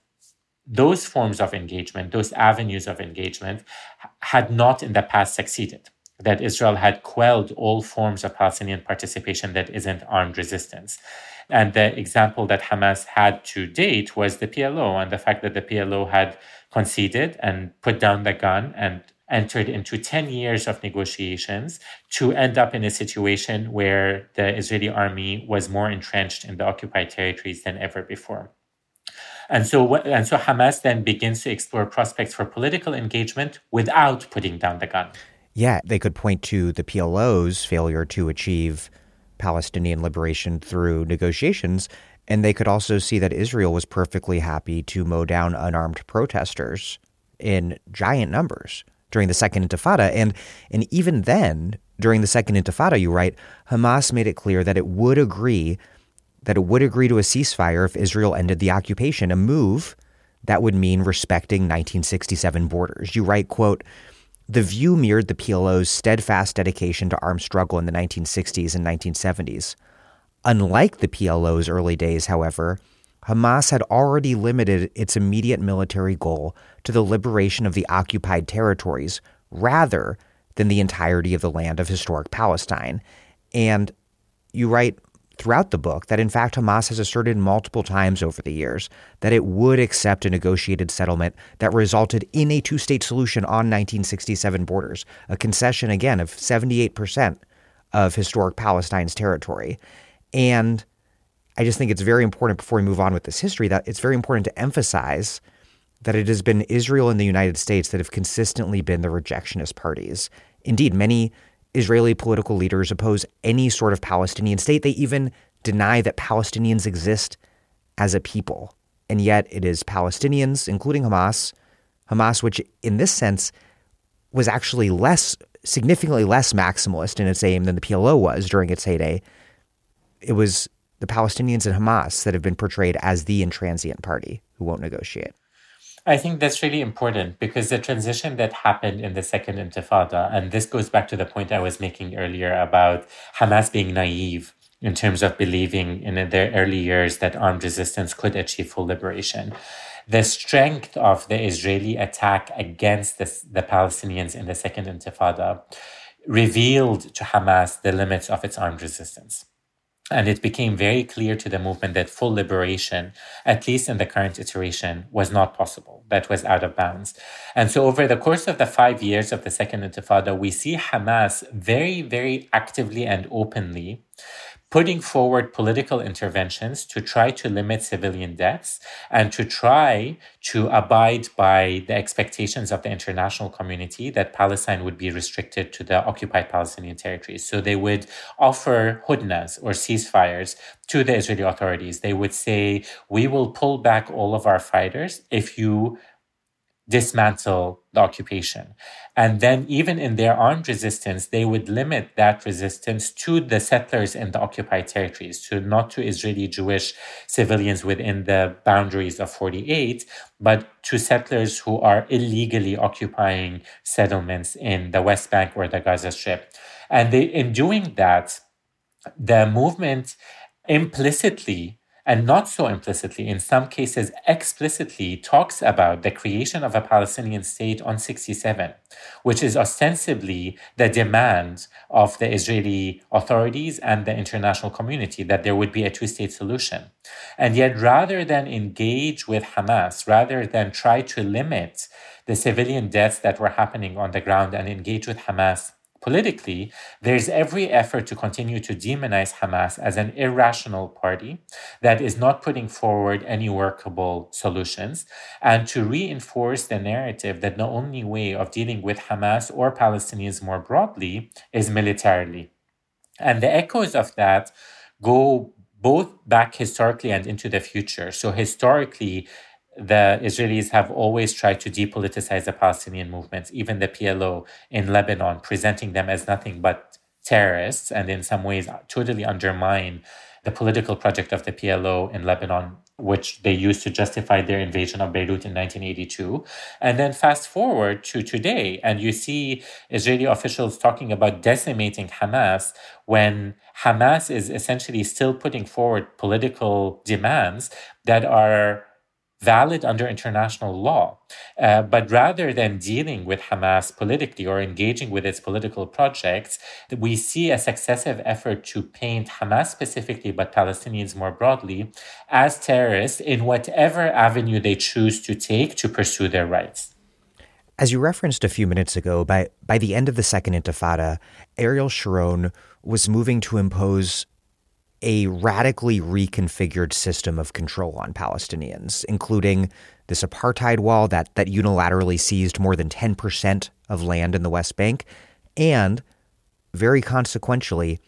those forms of engagement, those avenues of engagement, had not in the past succeeded. That Israel had quelled all forms of Palestinian participation that isn't armed resistance. And the example that Hamas had to date was the PLO and the fact that the PLO had conceded and put down the gun and entered into 10 years of negotiations to end up in a situation where the Israeli army was more entrenched in the occupied territories than ever before. And so, and so Hamas then begins to explore prospects for political engagement without putting down the gun. Yeah, they could point to the PLO's failure to achieve Palestinian liberation through negotiations. And they could also see that Israel was perfectly happy to mow down unarmed protesters in giant numbers during the Second Intifada. And, and even then, during the Second Intifada, you write, Hamas made it clear that it would agree that it would agree to a ceasefire if Israel ended the occupation, a move that would mean respecting 1967 borders. You write, quote, the view mirrored the PLO's steadfast dedication to armed struggle in the 1960s and 1970s. Unlike the PLO's early days, however, Hamas had already limited its immediate military goal to the liberation of the occupied territories rather than the entirety of the land of historic Palestine. And you write throughout the book that in fact Hamas has asserted multiple times over the years that it would accept a negotiated settlement that resulted in a two state solution on 1967 borders, a concession again of 78% of historic Palestine's territory. And I just think it's very important before we move on with this history that it's very important to emphasize that it has been Israel and the United States that have consistently been the rejectionist parties. Indeed, many Israeli political leaders oppose any sort of Palestinian state. They even deny that Palestinians exist as a people. And yet it is Palestinians, including Hamas, Hamas, which in this sense was actually less, significantly less maximalist in its aim than the PLO was during its heyday. it was the Palestinians and Hamas that have been portrayed as the intransient party who won't negotiate. I think that's really important because the transition that happened in the second intifada, and this goes back to the point I was making earlier about Hamas being naive in terms of believing in their early years that armed resistance could achieve full liberation. The strength of the Israeli attack against the, the Palestinians in the second intifada revealed to Hamas the limits of its armed resistance. And it became very clear to the movement that full liberation, at least in the current iteration, was not possible. That was out of bounds. And so, over the course of the five years of the Second Intifada, we see Hamas very, very actively and openly putting forward political interventions to try to limit civilian deaths and to try to abide by the expectations of the international community that Palestine would be restricted to the occupied Palestinian territories. So they would offer hudnas or ceasefires to the Israeli authorities. They would say, We will pull back all of our fighters if you dismantle the occupation. And then, even in their armed resistance, they would limit that resistance to the settlers in the occupied territories, to not to Israeli Jewish civilians within the boundaries of 48, but to settlers who are illegally occupying settlements in the West Bank or the Gaza Strip. And they, in doing that, the movement implicitly and not so implicitly, in some cases explicitly, talks about the creation of a Palestinian state on 67, which is ostensibly the demand of the Israeli authorities and the international community that there would be a two state solution. And yet, rather than engage with Hamas, rather than try to limit the civilian deaths that were happening on the ground and engage with Hamas politically, there's every effort to continue to demonize Hamas as an irrational party that is not putting forward any workable solutions, and to reinforce the narrative that the only way of dealing with Hamas or Palestinians more broadly is militarily. And the echoes of that go both back historically and into the future. So, historically, the Israelis have always tried to depoliticize the Palestinian movements, even the PLO in Lebanon, presenting them as nothing but terrorists and in some ways totally undermine the political project of the PLO in Lebanon, which they used to justify their invasion of Beirut in 1982. And then fast forward to today, and you see Israeli officials talking about decimating Hamas when Hamas is essentially still putting forward political demands that are valid under international law. Uh, but rather than dealing with Hamas politically or engaging with its political projects, we see a successive effort to paint Hamas specifically, but Palestinians more broadly, as terrorists in whatever avenue they choose to take to pursue their rights. As you referenced a few minutes ago, by, by the end of the Second Intifada, Ariel Sharon was moving to impose a radically reconfigured system of control on Palestinians, including this apartheid wall that, that unilaterally seized more than 10% of land in the West Bank, and very consequentially,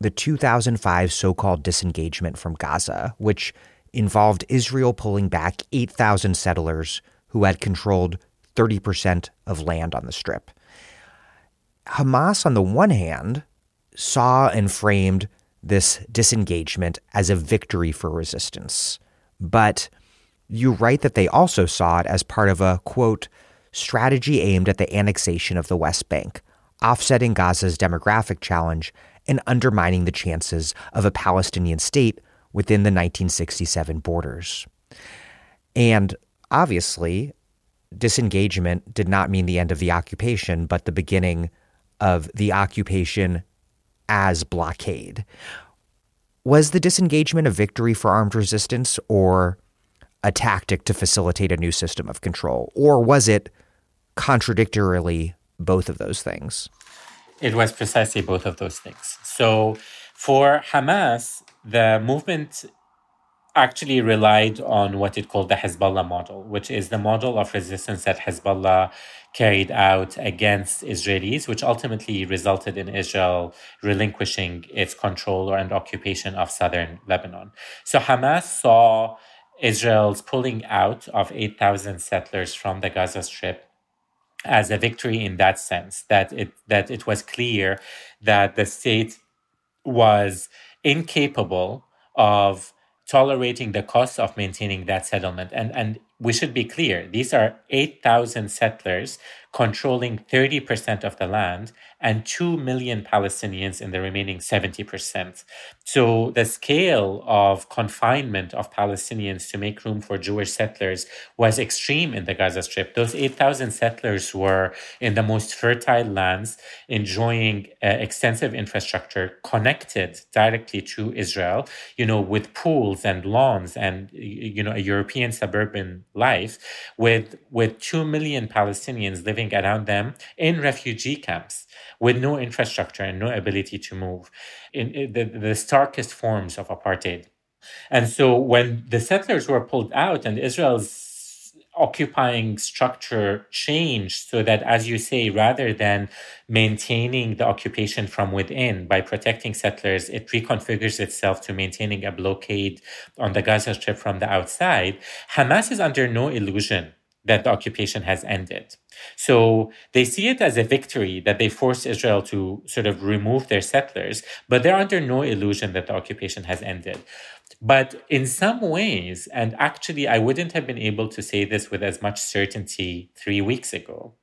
the 2005 so called disengagement from Gaza, which involved Israel pulling back 8,000 settlers who had controlled 30% of land on the Strip. Hamas, on the one hand, saw and framed this disengagement as a victory for resistance. But you write that they also saw it as part of a, quote, strategy aimed at the annexation of the West Bank, offsetting Gaza's demographic challenge and undermining the chances of a Palestinian state within the 1967 borders. And obviously, disengagement did not mean the end of the occupation, but the beginning of the occupation as blockade. Was the disengagement a victory for armed resistance or a tactic to facilitate a new system of control? Or was it contradictorily both of those things? It was precisely both of those things. So for Hamas, the movement actually relied on what it called the Hezbollah model, which is the model of resistance that Hezbollah carried out against Israelis, which ultimately resulted in Israel relinquishing its control and occupation of southern Lebanon. So Hamas saw Israel's pulling out of 8,000 settlers from the Gaza Strip as a victory in that sense, that it, that it was clear that the state was incapable of tolerating the cost of maintaining that settlement. And, and we should be clear these are 8,000 settlers controlling 30% of the land and 2 million Palestinians in the remaining 70%. So the scale of confinement of Palestinians to make room for Jewish settlers was extreme in the Gaza Strip. Those 8,000 settlers were in the most fertile lands, enjoying uh, extensive infrastructure connected directly to Israel, you know, with pools and lawns and, you know, a European suburban life with, with 2 million Palestinians living around them in refugee camps with no infrastructure and no ability to move in, in the, the starkest forms of apartheid. And so when the settlers were pulled out and Israel's occupying structure changed so that, as you say, rather than maintaining the occupation from within by protecting settlers, it reconfigures itself to maintaining a blockade on the Gaza Strip from the outside. Hamas is under no illusion that the occupation has ended. So they see it as a victory that they forced Israel to sort of remove their settlers, but they're under no illusion that the occupation has ended. But in some ways, and actually, I wouldn't have been able to say this with as much certainty three weeks ago,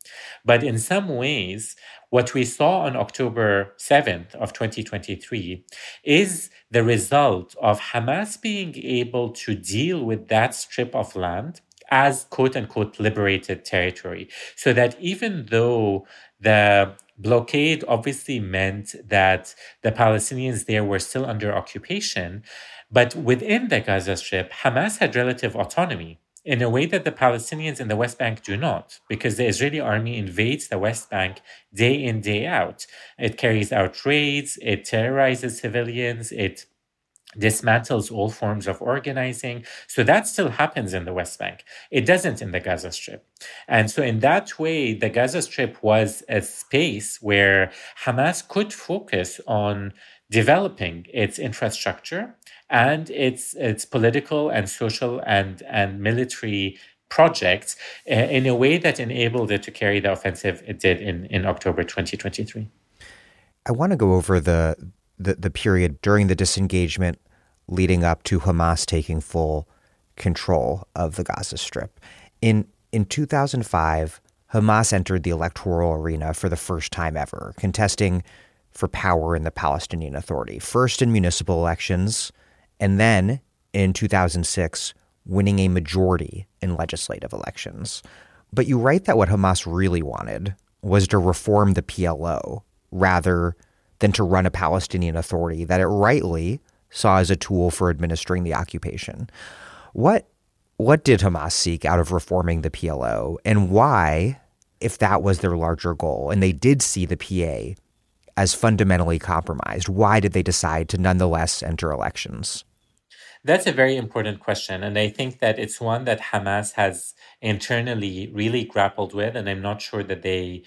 but in some ways, what we saw on October 7th of 2023 is the result of Hamas being able to deal with that strip of land as quote unquote liberated territory. So that even though the blockade obviously meant that the Palestinians there were still under occupation, but within the Gaza Strip, Hamas had relative autonomy in a way that the Palestinians in the West Bank do not, because the Israeli army invades the West Bank day in, day out. It carries out raids, it terrorizes civilians, it dismantles all forms of organizing. So that still happens in the West Bank. It doesn't in the Gaza Strip. And so, in that way, the Gaza Strip was a space where Hamas could focus on developing its infrastructure and its, its political and social and, and military projects uh, in a way that enabled it to carry the offensive it did in, in October 2023. I want to go over the the, the period during the disengagement leading up to Hamas taking full control of the Gaza Strip. In in 2005, Hamas entered the electoral arena for the first time ever, contesting for power in the Palestinian Authority, first in municipal elections, and then in 2006, winning a majority in legislative elections. But you write that what Hamas really wanted was to reform the PLO rather than to run a Palestinian authority that it rightly saw as a tool for administering the occupation. What what did Hamas seek out of reforming the PLO and why if that was their larger goal and they did see the PA as fundamentally compromised, why did they decide to nonetheless enter elections? That's a very important question. And I think that it's one that Hamas has internally really grappled with. And I'm not sure that they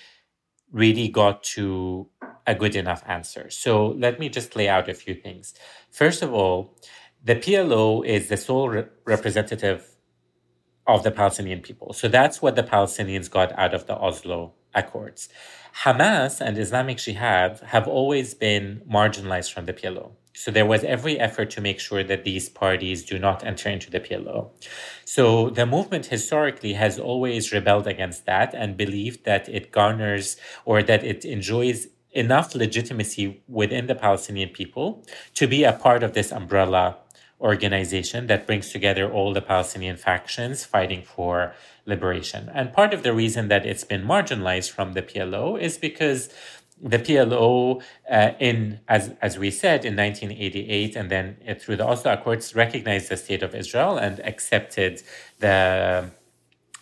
really got to a good enough answer. So let me just lay out a few things. First of all, the PLO is the sole re- representative of the Palestinian people. So that's what the Palestinians got out of the Oslo Accords. Hamas and Islamic Jihad have always been marginalized from the PLO. So there was every effort to make sure that these parties do not enter into the PLO. So the movement historically has always rebelled against that and believed that it garners or that it enjoys enough legitimacy within the Palestinian people to be a part of this umbrella organization that brings together all the Palestinian factions fighting for liberation. And part of the reason that it's been marginalized from the PLO is because the PLO, uh, in as as we said in 1988, and then uh, through the Oslo Accords, recognized the state of Israel and accepted the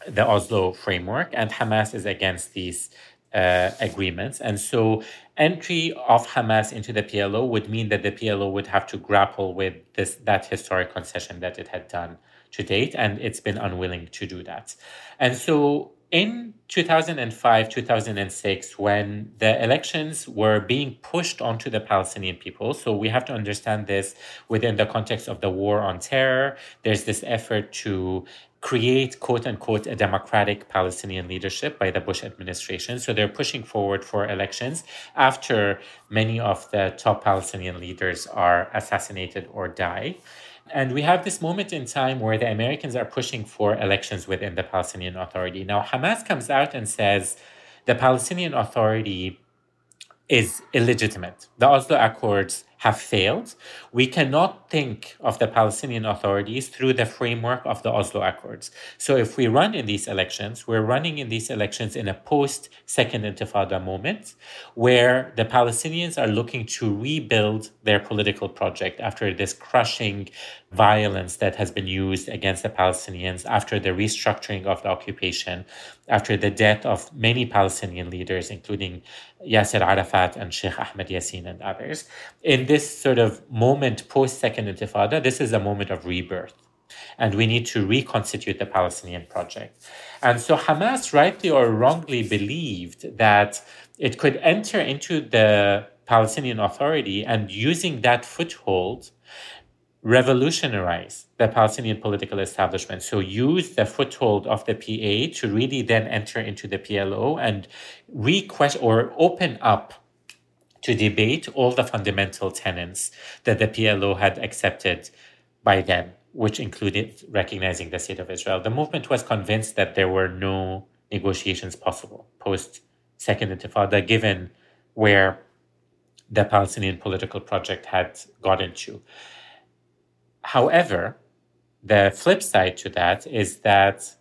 the Oslo framework. And Hamas is against these uh, agreements, and so entry of Hamas into the PLO would mean that the PLO would have to grapple with this that historic concession that it had done to date, and it's been unwilling to do that. And so in 2005, 2006, when the elections were being pushed onto the Palestinian people, so we have to understand this within the context of the war on terror, there's this effort to create, quote unquote, a democratic Palestinian leadership by the Bush administration. So they're pushing forward for elections after many of the top Palestinian leaders are assassinated or die. And we have this moment in time where the Americans are pushing for elections within the Palestinian Authority. Now, Hamas comes out and says the Palestinian Authority is illegitimate. The Oslo Accords have failed. We cannot think of the Palestinian authorities through the framework of the Oslo Accords. So if we run in these elections, we're running in these elections in a post Second Intifada moment where the Palestinians are looking to rebuild their political project after this crushing violence that has been used against the Palestinians, after the restructuring of the occupation, after the death of many Palestinian leaders, including Yasser Arafat and Sheikh Ahmed Yassin and others. In this sort of moment post Second Intifada, this is a moment of rebirth. And we need to reconstitute the Palestinian project. And so Hamas, rightly or wrongly, believed that it could enter into the Palestinian Authority and using that foothold revolutionize the Palestinian political establishment. So use the foothold of the PA to really then enter into the PLO and request or open up to debate all the fundamental tenets that the PLO had accepted by then, which included recognizing the state of Israel. The movement was convinced that there were no negotiations possible post Second Intifada, given where the Palestinian political project had gotten to. However, the flip side to that is that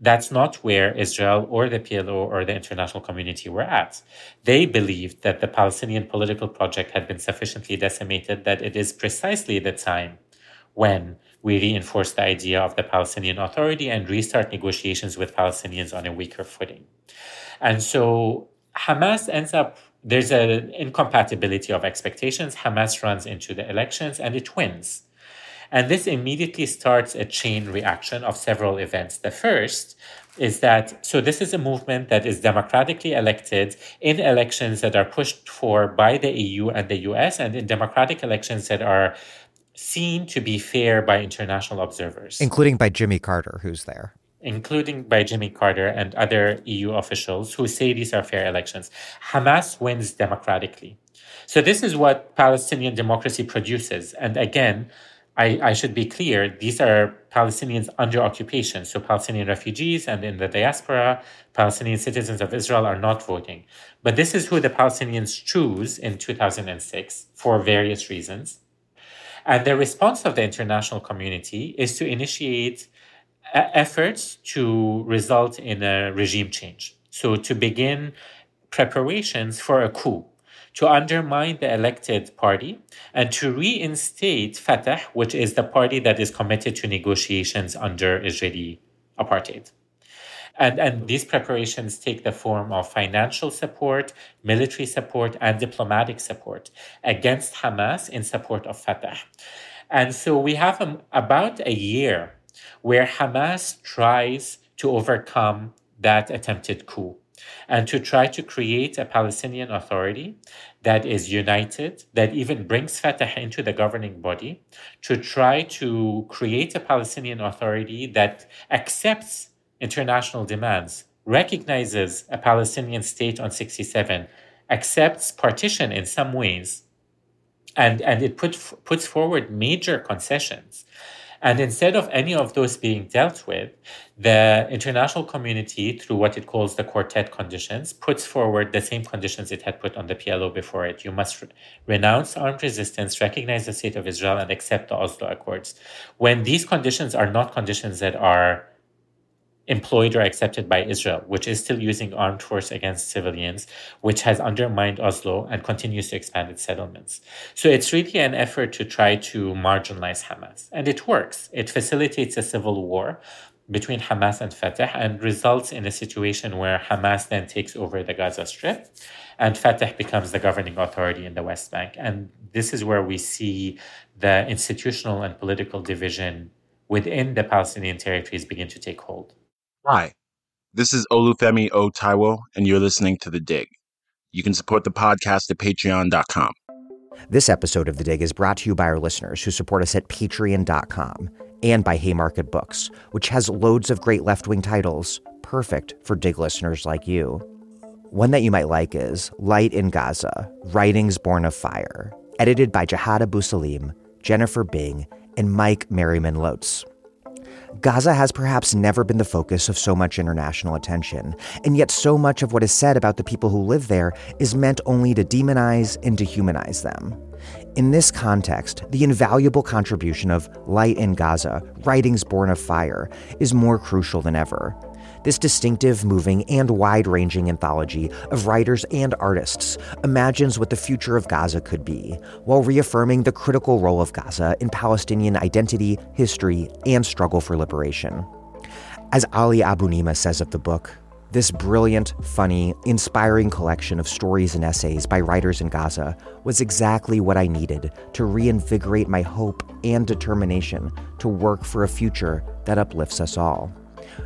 that's not where Israel or the PLO or the international community were at. They believed that the Palestinian political project had been sufficiently decimated that it is precisely the time when we reinforce the idea of the Palestinian Authority and restart negotiations with Palestinians on a weaker footing. And so Hamas ends up, there's an incompatibility of expectations. Hamas runs into the elections and it wins. And this immediately starts a chain reaction of several events. The first is that so this is a movement that is democratically elected in elections that are pushed for by the EU and the US and in democratic elections that are seen to be fair by international observers. Including by Jimmy Carter who's there. Including by Jimmy Carter and other EU officials who say these are fair elections. Hamas wins democratically. So this is what Palestinian democracy produces. And again I, I should be clear, these are Palestinians under occupation. So Palestinian refugees and in the diaspora, Palestinian citizens of Israel are not voting. But this is who the Palestinians choose in 2006 for various reasons. And the response of the international community is to initiate uh, efforts to result in a regime change. So to begin preparations for a coup to undermine the elected party and to reinstate Fatah, which is the party that is committed to negotiations under Israeli apartheid. And, and these preparations take the form of financial support, military support, and diplomatic support against Hamas in support of Fatah. And so we have um, about a year where Hamas tries to overcome that attempted coup and to try to create a Palestinian Authority that is united, that even brings Fatah into the governing body, to try to create a Palestinian Authority that accepts international demands, recognizes a Palestinian state on 67, accepts partition in some ways, and, and it put, puts forward major concessions and instead of any of those being dealt with, the international community, through what it calls the quartet conditions, puts forward the same conditions it had put on the PLO before it. You must re- renounce armed resistance, recognize the state of Israel, and accept the Oslo Accords. When these conditions are not conditions that are employed or accepted by Israel, which is still using armed force against civilians, which has undermined Oslo and continues to expand its settlements. So it's really an effort to try to marginalize Hamas. And it works. It facilitates a civil war between Hamas and Fatah and results in a situation where Hamas then takes over the Gaza Strip and Fatah becomes the governing authority in the West Bank. And this is where we see the institutional and political division within the Palestinian territories begin to take hold. Hi, this is Olufemi O. Taiwo, and you're listening to The Dig. You can support the podcast at patreon.com. This episode of The Dig is brought to you by our listeners who support us at patreon.com. and by Haymarket Books, which has loads of great left wing titles, perfect for dig listeners like you. One that you might like is Light in Gaza Writings Born of Fire, edited by Jehad Abusalim, Jennifer Bing, and Mike Merryman-Lotze. Gaza has perhaps never been the focus of so much international attention, and yet so much of what is said about the people who live there is meant only to demonize and dehumanize them. In this context, the invaluable contribution of Light in Gaza, Writings Born of Fire, is more crucial than ever. This distinctive, moving, and wide ranging anthology of writers and artists imagines what the future of Gaza could be, while reaffirming the critical role of Gaza in Palestinian identity, history, and struggle for liberation. As Ali Abunimah says of the book, this brilliant, funny, inspiring collection of stories and essays by writers in Gaza was exactly what I needed to reinvigorate my hope and determination to work for a future that uplifts us all.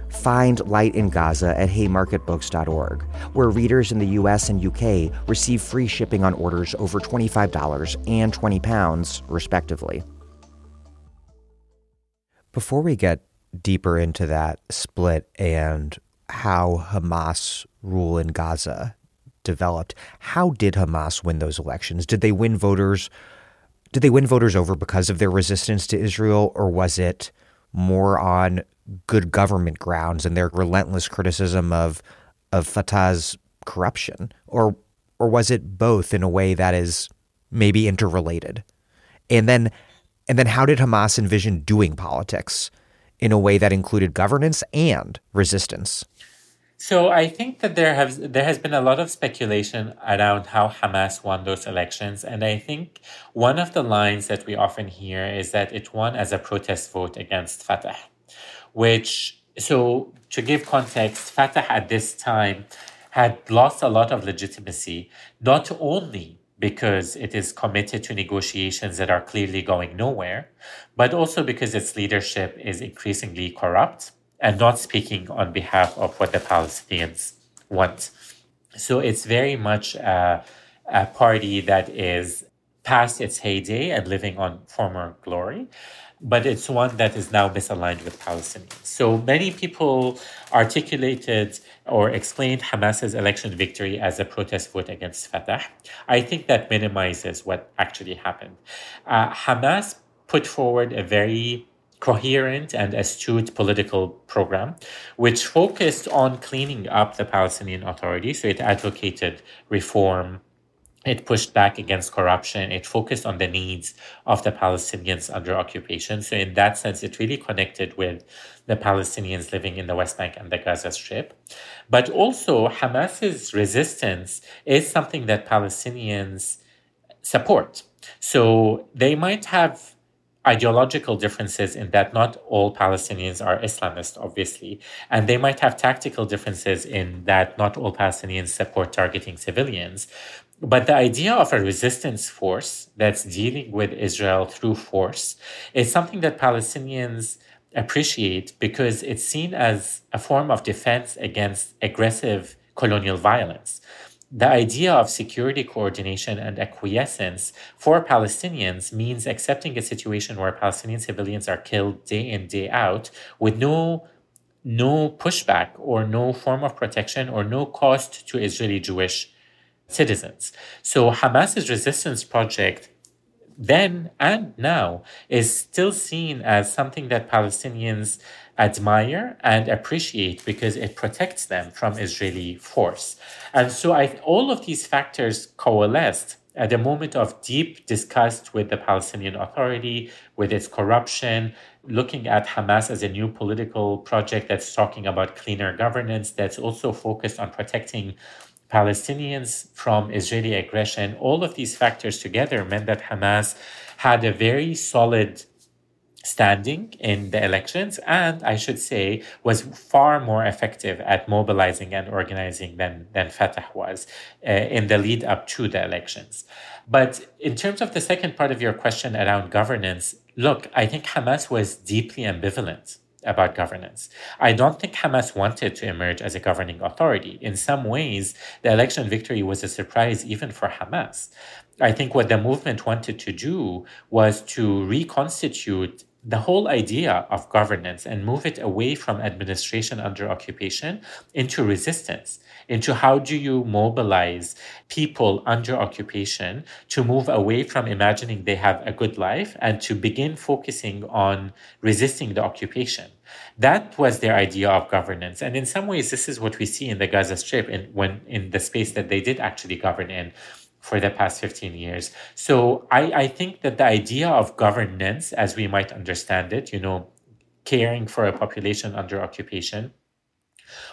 Find Light in Gaza at haymarketbooks.org, where readers in the US and UK receive free shipping on orders over $25 and £20, respectively. Before we get deeper into that split and how Hamas rule in Gaza developed, how did Hamas win those elections? Did they win voters? Did they win voters over because of their resistance to Israel, or was it more on good government grounds and their relentless criticism of of Fatah's corruption, or or was it both in a way that is maybe interrelated? And then and then how did Hamas envision doing politics in a way that included governance and resistance? So I think that there has there has been a lot of speculation around how Hamas won those elections, and I think one of the lines that we often hear is that it won as a protest vote against Fatah which, so to give context, Fatah at this time had lost a lot of legitimacy, not only because it is committed to negotiations that are clearly going nowhere, but also because its leadership is increasingly corrupt and not speaking on behalf of what the Palestinians want. So it's very much a, a party that is past its heyday and living on former glory but it's one that is now misaligned with Palestinians. So many people articulated or explained Hamas's election victory as a protest vote against Fatah. I think that minimizes what actually happened. Uh, Hamas put forward a very coherent and astute political program, which focused on cleaning up the Palestinian Authority. So it advocated reform, it pushed back against corruption. It focused on the needs of the Palestinians under occupation. So, in that sense, it really connected with the Palestinians living in the West Bank and the Gaza Strip. But also, Hamas's resistance is something that Palestinians support. So, they might have ideological differences in that not all Palestinians are Islamist, obviously, and they might have tactical differences in that not all Palestinians support targeting civilians. But the idea of a resistance force that's dealing with Israel through force is something that Palestinians appreciate because it's seen as a form of defense against aggressive colonial violence. The idea of security coordination and acquiescence for Palestinians means accepting a situation where Palestinian civilians are killed day in, day out with no no pushback or no form of protection or no cost to Israeli Jewish citizens. So Hamas's resistance project then and now is still seen as something that Palestinians admire and appreciate because it protects them from Israeli force. And so I, all of these factors coalesced at a moment of deep disgust with the Palestinian Authority, with its corruption, looking at Hamas as a new political project that's talking about cleaner governance, that's also focused on protecting Palestinians from Israeli aggression, all of these factors together meant that Hamas had a very solid standing in the elections and I should say was far more effective at mobilizing and organizing than, than Fatah was uh, in the lead up to the elections. But in terms of the second part of your question around governance, look, I think Hamas was deeply ambivalent about governance. I don't think Hamas wanted to emerge as a governing authority. In some ways, the election victory was a surprise even for Hamas. I think what the movement wanted to do was to reconstitute the whole idea of governance and move it away from administration under occupation into resistance, into how do you mobilize people under occupation to move away from imagining they have a good life and to begin focusing on resisting the occupation. That was their idea of governance. And in some ways, this is what we see in the Gaza Strip in, when, in the space that they did actually govern in for the past 15 years. So I, I think that the idea of governance, as we might understand it, you know, caring for a population under occupation,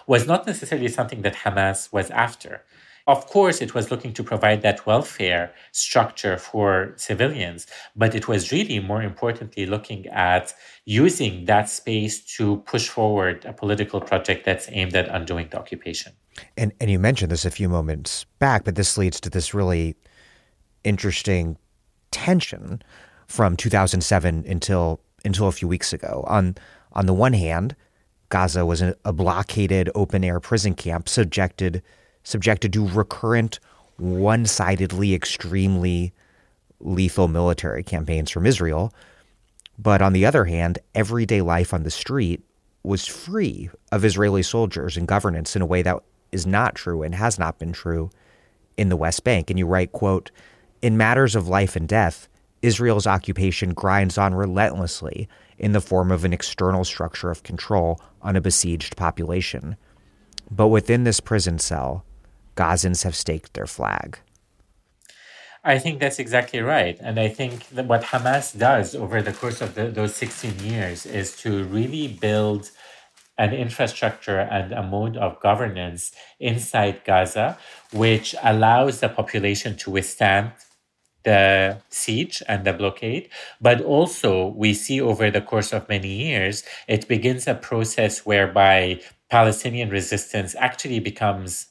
was not necessarily something that Hamas was after. Of course, it was looking to provide that welfare structure for civilians, but it was really more importantly looking at using that space to push forward a political project that's aimed at undoing the occupation. And and you mentioned this a few moments back, but this leads to this really interesting tension from 2007 until until a few weeks ago. On on the one hand, Gaza was a, blockaded open air prison camp subjected subjected to recurrent, one sidedly, extremely lethal military campaigns from Israel. But on the other hand, everyday life on the street was free of Israeli soldiers and governance in a way that is not true and has not been true in the West Bank. And you write, quote, in matters of life and death, Israel's occupation grinds on relentlessly in the form of an external structure of control on a besieged population. But within this prison cell, Gazans have staked their flag. I think that's exactly right. And I think that what Hamas does over the course of the, those 16 years is to really build an infrastructure and a mode of governance inside Gaza, which allows the population to withstand the siege and the blockade. But also, we see over the course of many years, it begins a process whereby Palestinian resistance actually becomes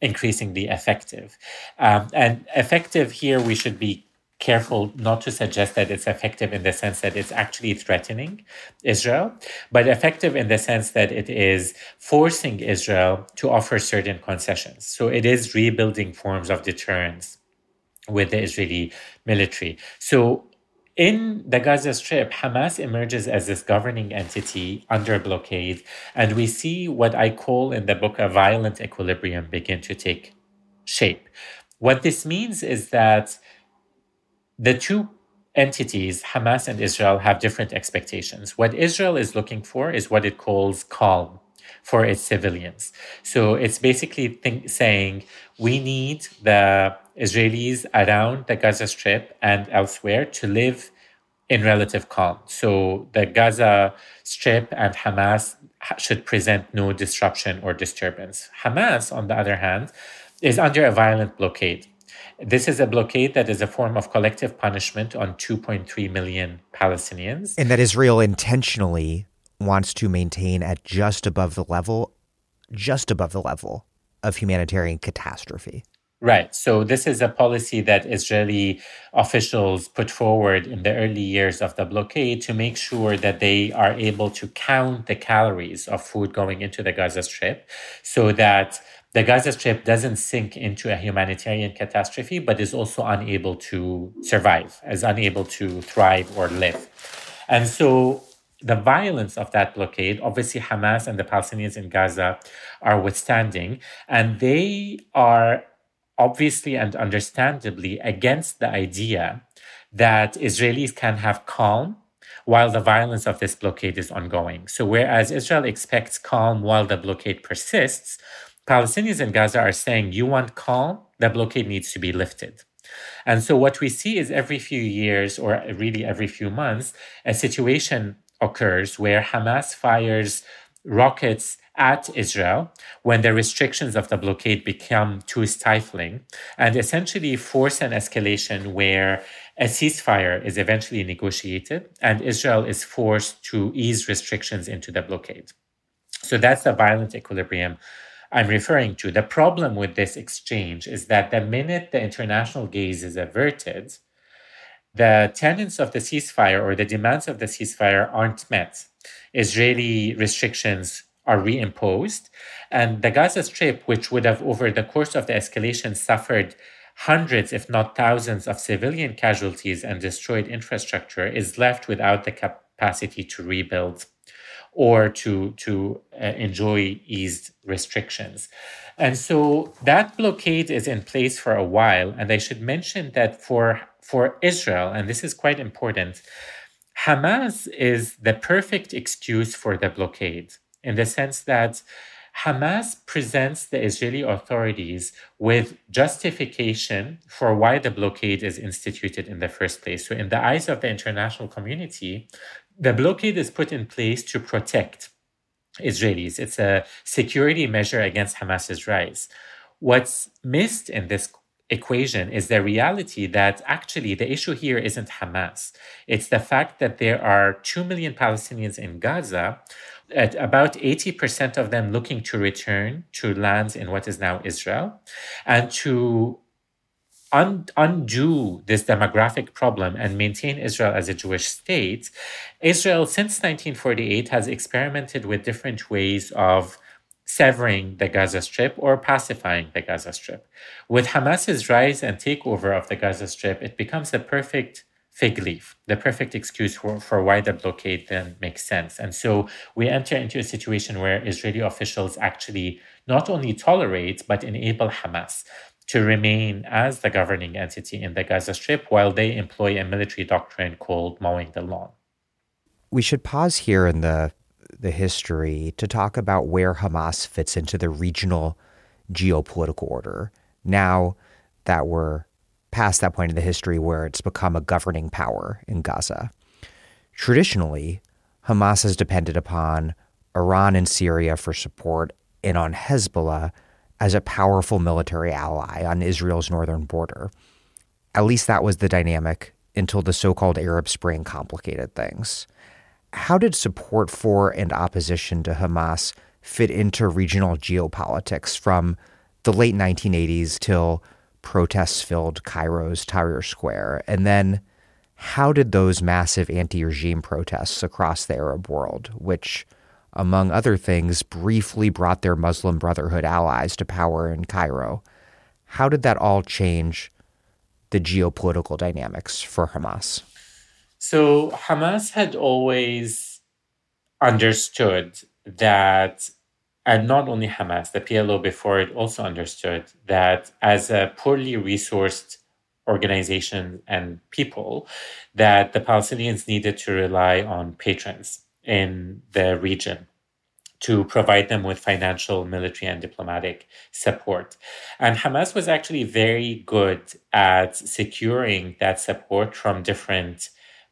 increasingly effective. Um, and effective here, we should be careful not to suggest that it's effective in the sense that it's actually threatening Israel, but effective in the sense that it is forcing Israel to offer certain concessions. So it is rebuilding forms of deterrence with the Israeli military. So in the Gaza Strip, Hamas emerges as this governing entity under blockade, and we see what I call in the book a violent equilibrium begin to take shape. What this means is that the two entities, Hamas and Israel, have different expectations. What Israel is looking for is what it calls calm for its civilians. So it's basically think, saying we need the Israelis around the Gaza Strip and elsewhere to live in relative calm. So the Gaza Strip and Hamas should present no disruption or disturbance. Hamas, on the other hand, is under a violent blockade. This is a blockade that is a form of collective punishment on 2.3 million Palestinians. And that Israel intentionally wants to maintain at just above the level, just above the level of humanitarian catastrophe. Right. So this is a policy that Israeli officials put forward in the early years of the blockade to make sure that they are able to count the calories of food going into the Gaza Strip so that the Gaza Strip doesn't sink into a humanitarian catastrophe, but is also unable to survive, is unable to thrive or live. And so the violence of that blockade, obviously Hamas and the Palestinians in Gaza are withstanding, and they are obviously and understandably against the idea that Israelis can have calm while the violence of this blockade is ongoing. So, whereas Israel expects calm while the blockade persists, Palestinians in Gaza are saying, You want calm? The blockade needs to be lifted. And so, what we see is every few years, or really every few months, a situation occurs where Hamas fires rockets at Israel when the restrictions of the blockade become too stifling and essentially force an escalation where a ceasefire is eventually negotiated and Israel is forced to ease restrictions into the blockade. So that's the violent equilibrium I'm referring to. The problem with this exchange is that the minute the international gaze is averted, the tenets of the ceasefire or the demands of the ceasefire aren't met. Israeli restrictions are reimposed. And the Gaza Strip, which would have, over the course of the escalation, suffered hundreds, if not thousands, of civilian casualties and destroyed infrastructure, is left without the capacity to rebuild or to, to uh, enjoy eased restrictions. And so that blockade is in place for a while. And I should mention that for, for Israel, and this is quite important, Hamas is the perfect excuse for the blockade in the sense that Hamas presents the Israeli authorities with justification for why the blockade is instituted in the first place. So, in the eyes of the international community, the blockade is put in place to protect Israelis. It's a security measure against Hamas's rise. What's missed in this equation is the reality that actually the issue here isn't Hamas. It's the fact that there are 2 million Palestinians in Gaza at about 80% of them looking to return to lands in what is now Israel and to un- undo this demographic problem and maintain Israel as a Jewish state, Israel since 1948 has experimented with different ways of severing the Gaza Strip or pacifying the Gaza Strip. With Hamas's rise and takeover of the Gaza Strip, it becomes the perfect fig leaf, the perfect excuse for, for why the blockade then makes sense. And so we enter into a situation where Israeli officials actually not only tolerate, but enable Hamas to remain as the governing entity in the Gaza Strip while they employ a military doctrine called mowing the lawn. We should pause here in the the history to talk about where Hamas fits into the regional geopolitical order. Now that we're past that point in the history where it's become a governing power in Gaza. Traditionally, Hamas has depended upon Iran and Syria for support and on Hezbollah as a powerful military ally on Israel's northern border. At least that was the dynamic until the so called Arab Spring complicated things. How did support for and opposition to Hamas fit into regional geopolitics from the late 1980s till protests filled Cairo's Tahrir Square? And then how did those massive anti regime protests across the Arab world, which, among other things, briefly brought their Muslim Brotherhood allies to power in Cairo, how did that all change the geopolitical dynamics for Hamas? So, Hamas had always understood that and not only Hamas, the PLO before it also understood that as a poorly resourced organization and people, that the Palestinians needed to rely on patrons in the region to provide them with financial, military, and diplomatic support. And Hamas was actually very good at securing that support from different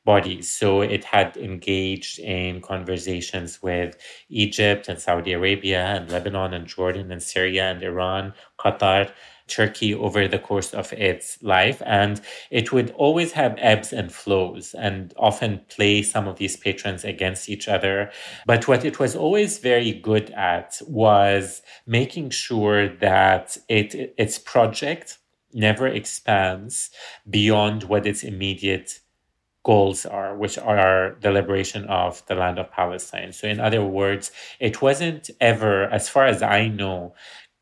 bodies. So it had engaged in conversations with Egypt and Saudi Arabia and Lebanon and Jordan and Syria and Iran, Qatar, Turkey over the course of its life. And it would always have ebbs and flows and often play some of these patrons against each other. But what it was always very good at was making sure that it, its project never expands beyond what its immediate goals are, which are the liberation of the land of Palestine. So, in other words, it wasn't ever, as far as I know,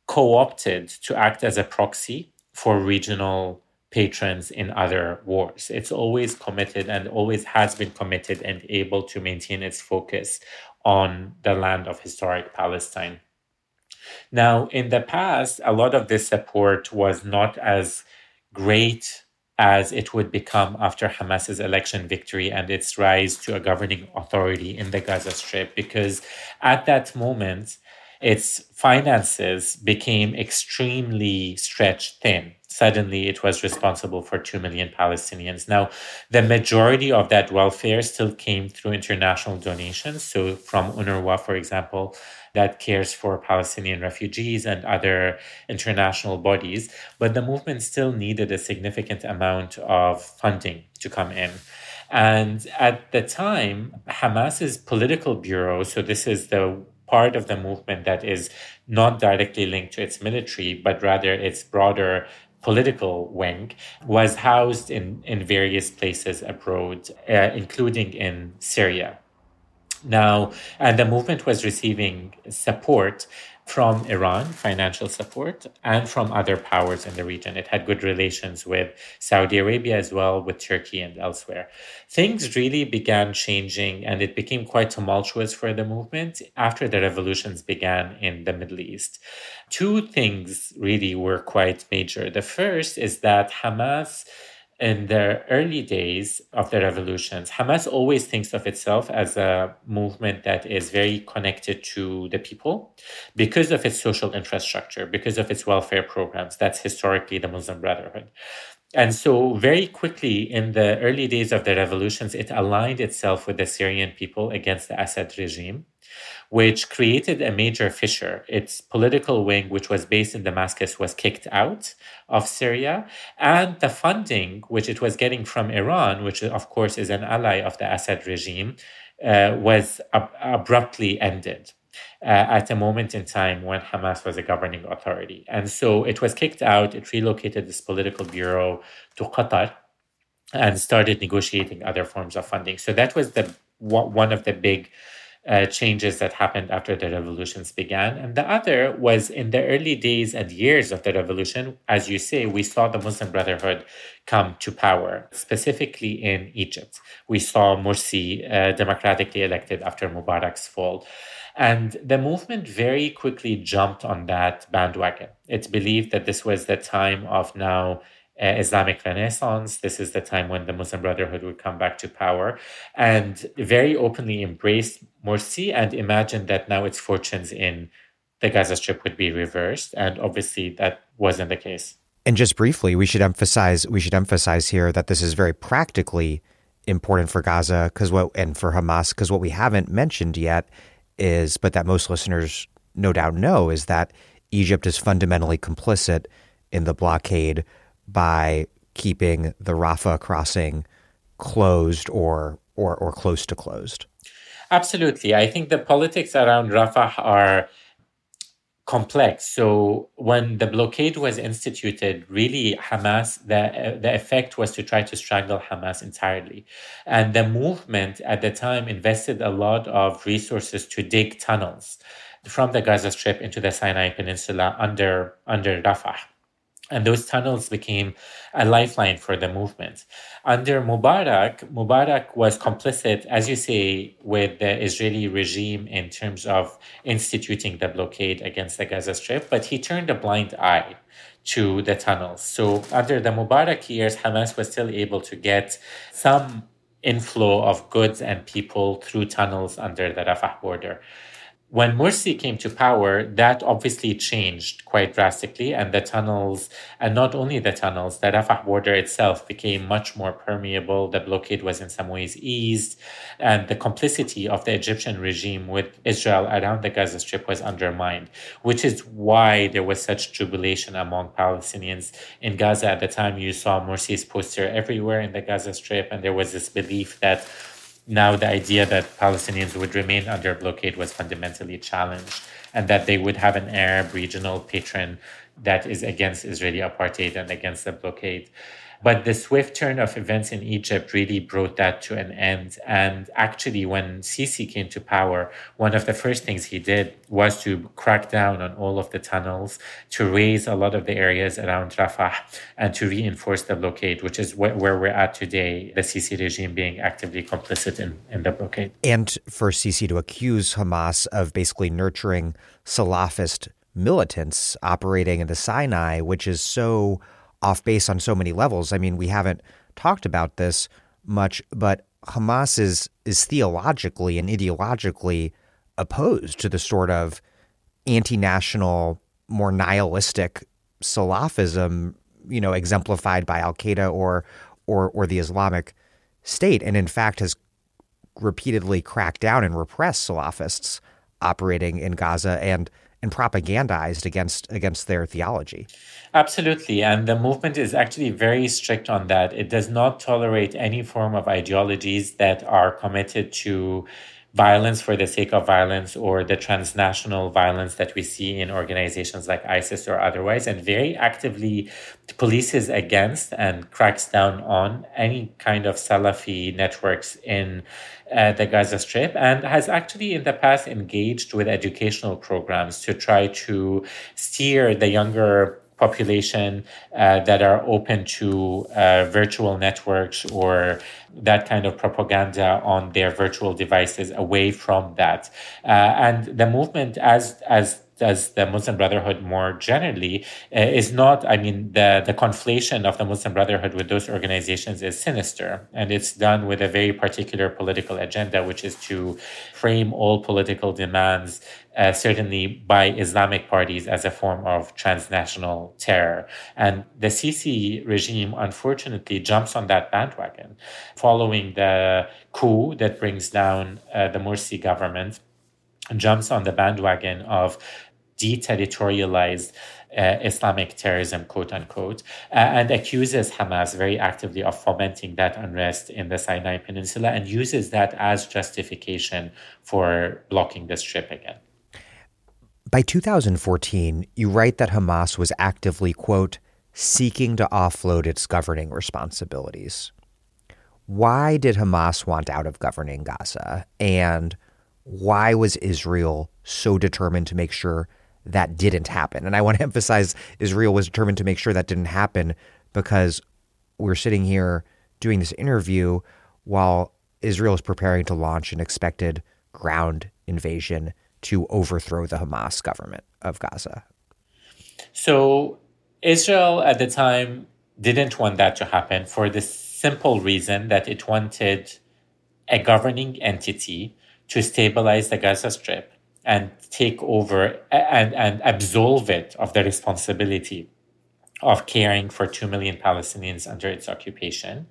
co opted to act as a proxy for regional patrons in other wars. It's always committed and always has been committed and able to maintain its focus on the land of historic Palestine. Now, in the past, a lot of this support was not as great as it would become after Hamas's election victory and its rise to a governing authority in the Gaza Strip, because at that moment, its finances became extremely stretched thin. Suddenly, it was responsible for 2 million Palestinians. Now, the majority of that welfare still came through international donations. So, from UNRWA, for example, that cares for Palestinian refugees and other international bodies. But the movement still needed a significant amount of funding to come in. And at the time, Hamas's political bureau, so this is the part of the movement that is not directly linked to its military, but rather its broader political wing, was housed in, in various places abroad, uh, including in Syria. Now, and the movement was receiving support from Iran, financial support, and from other powers in the region. It had good relations with Saudi Arabia as well, with Turkey and elsewhere. Things really began changing and it became quite tumultuous for the movement after the revolutions began in the Middle East. Two things really were quite major. The first is that Hamas in the early days of the revolutions, Hamas always thinks of itself as a movement that is very connected to the people because of its social infrastructure, because of its welfare programs. That's historically the Muslim Brotherhood. And so, very quickly in the early days of the revolutions, it aligned itself with the Syrian people against the Assad regime which created a major fissure. Its political wing, which was based in Damascus, was kicked out of Syria. And the funding, which it was getting from Iran, which of course is an ally of the Assad regime, uh, was ab- abruptly ended. Uh, at a moment in time when Hamas was a governing authority. And so it was kicked out. It relocated this political bureau to Qatar and started negotiating other forms of funding. So that was the one of the big uh, changes that happened after the revolutions began. And the other was in the early days and years of the revolution, as you say, we saw the Muslim Brotherhood come to power, specifically in Egypt. We saw Morsi uh, democratically elected after Mubarak's fall. And the movement very quickly jumped on that bandwagon. It's believed that this was the time of now uh, Islamic Renaissance. This is the time when the Muslim Brotherhood would come back to power and very openly embraced Morsi and imagined that now its fortunes in the Gaza Strip would be reversed. And obviously, that wasn't the case. And just briefly, we should emphasize we should emphasize here that this is very practically important for Gaza because what and for Hamas because what we haven't mentioned yet is, but that most listeners no doubt know, is that Egypt is fundamentally complicit in the blockade by keeping the Rafah crossing closed or or or close to closed. Absolutely. I think the politics around Rafah are complex. So when the blockade was instituted, really Hamas, the, the effect was to try to strangle Hamas entirely. And the movement at the time invested a lot of resources to dig tunnels from the Gaza Strip into the Sinai Peninsula under, under Rafah. And those tunnels became a lifeline for the movement. Under Mubarak, Mubarak was complicit, as you say, with the Israeli regime in terms of instituting the blockade against the Gaza Strip, but he turned a blind eye to the tunnels. So under the Mubarak years, Hamas was still able to get some inflow of goods and people through tunnels under the Rafah border when Morsi came to power, that obviously changed quite drastically, and the tunnels, and not only the tunnels, the Rafah border itself became much more permeable. The blockade was in some ways eased, and the complicity of the Egyptian regime with Israel around the Gaza Strip was undermined, which is why there was such jubilation among Palestinians in Gaza at the time. You saw Morsi's poster everywhere in the Gaza Strip, and there was this belief that now the idea that Palestinians would remain under blockade was fundamentally challenged and that they would have an Arab regional patron that is against Israeli apartheid and against the blockade. But the swift turn of events in Egypt really brought that to an end. And actually, when Sisi came to power, one of the first things he did was to crack down on all of the tunnels, to raze a lot of the areas around Rafah, and to reinforce the blockade, which is wh- where we're at today, the Sisi regime being actively complicit in, in the blockade. And for Sisi to accuse Hamas of basically nurturing Salafist militants operating in the Sinai, which is so off base on so many levels. I mean, we haven't talked about this much, but Hamas is is theologically and ideologically opposed to the sort of anti-national, more nihilistic Salafism, you know, exemplified by Al Qaeda or or or the Islamic State, and in fact has repeatedly cracked down and repressed Salafists operating in Gaza and and propagandized against against their theology. Absolutely, and the movement is actually very strict on that. It does not tolerate any form of ideologies that are committed to violence for the sake of violence or the transnational violence that we see in organizations like ISIS or otherwise, and very actively polices against and cracks down on any kind of Salafi networks in uh, the Gaza Strip, and has actually in the past engaged with educational programs to try to steer the younger population uh, that are open to uh, virtual networks or that kind of propaganda on their virtual devices away from that. Uh, and the movement, as as does the Muslim Brotherhood more generally, uh, is not, I mean, the, the conflation of the Muslim Brotherhood with those organizations is sinister. And it's done with a very particular political agenda, which is to frame all political demands, uh, certainly by Islamic parties, as a form of transnational terror. And the Sisi regime, unfortunately, jumps on that bandwagon following the coup that brings down uh, the Morsi government jumps on the bandwagon of deterritorialized uh, Islamic terrorism, quote unquote, uh, and accuses Hamas very actively of fomenting that unrest in the Sinai Peninsula and uses that as justification for blocking the strip again. By 2014, you write that Hamas was actively, quote, seeking to offload its governing responsibilities. Why did Hamas want out of governing Gaza? And why was Israel so determined to make sure that didn't happen? And I want to emphasize Israel was determined to make sure that didn't happen because we're sitting here doing this interview while Israel is preparing to launch an expected ground invasion to overthrow the Hamas government of Gaza. So, Israel at the time didn't want that to happen for the simple reason that it wanted a governing entity to stabilize the Gaza Strip and take over and, and absolve it of the responsibility of caring for 2 million Palestinians under its occupation.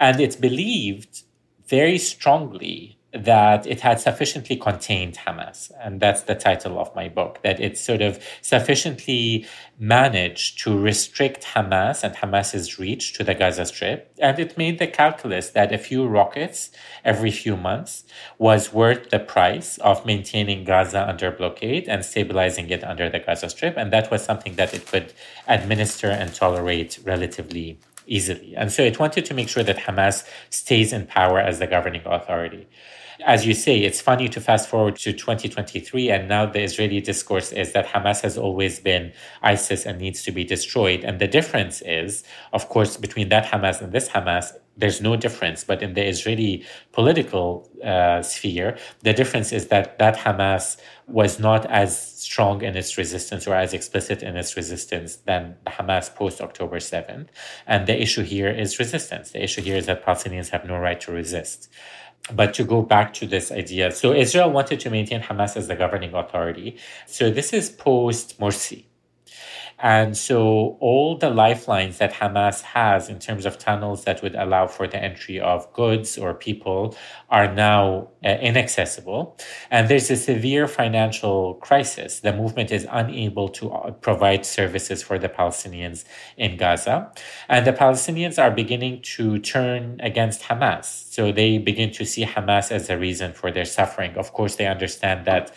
And it's believed very strongly that it had sufficiently contained Hamas. And that's the title of my book, that it sort of sufficiently managed to restrict Hamas and Hamas's reach to the Gaza Strip. And it made the calculus that a few rockets every few months was worth the price of maintaining Gaza under blockade and stabilizing it under the Gaza Strip. And that was something that it could administer and tolerate relatively easily. And so it wanted to make sure that Hamas stays in power as the governing authority as you say, it's funny to fast forward to 2023, and now the Israeli discourse is that Hamas has always been ISIS and needs to be destroyed. And the difference is, of course, between that Hamas and this Hamas, there's no difference. But in the Israeli political uh, sphere, the difference is that that Hamas was not as strong in its resistance or as explicit in its resistance than the Hamas post October 7th. And the issue here is resistance. The issue here is that Palestinians have no right to resist. But to go back to this idea, so Israel wanted to maintain Hamas as the governing authority. So this is post Morsi. And so all the lifelines that Hamas has in terms of tunnels that would allow for the entry of goods or people are now uh, inaccessible. And there's a severe financial crisis. The movement is unable to uh, provide services for the Palestinians in Gaza. And the Palestinians are beginning to turn against Hamas. So they begin to see Hamas as a reason for their suffering. Of course, they understand that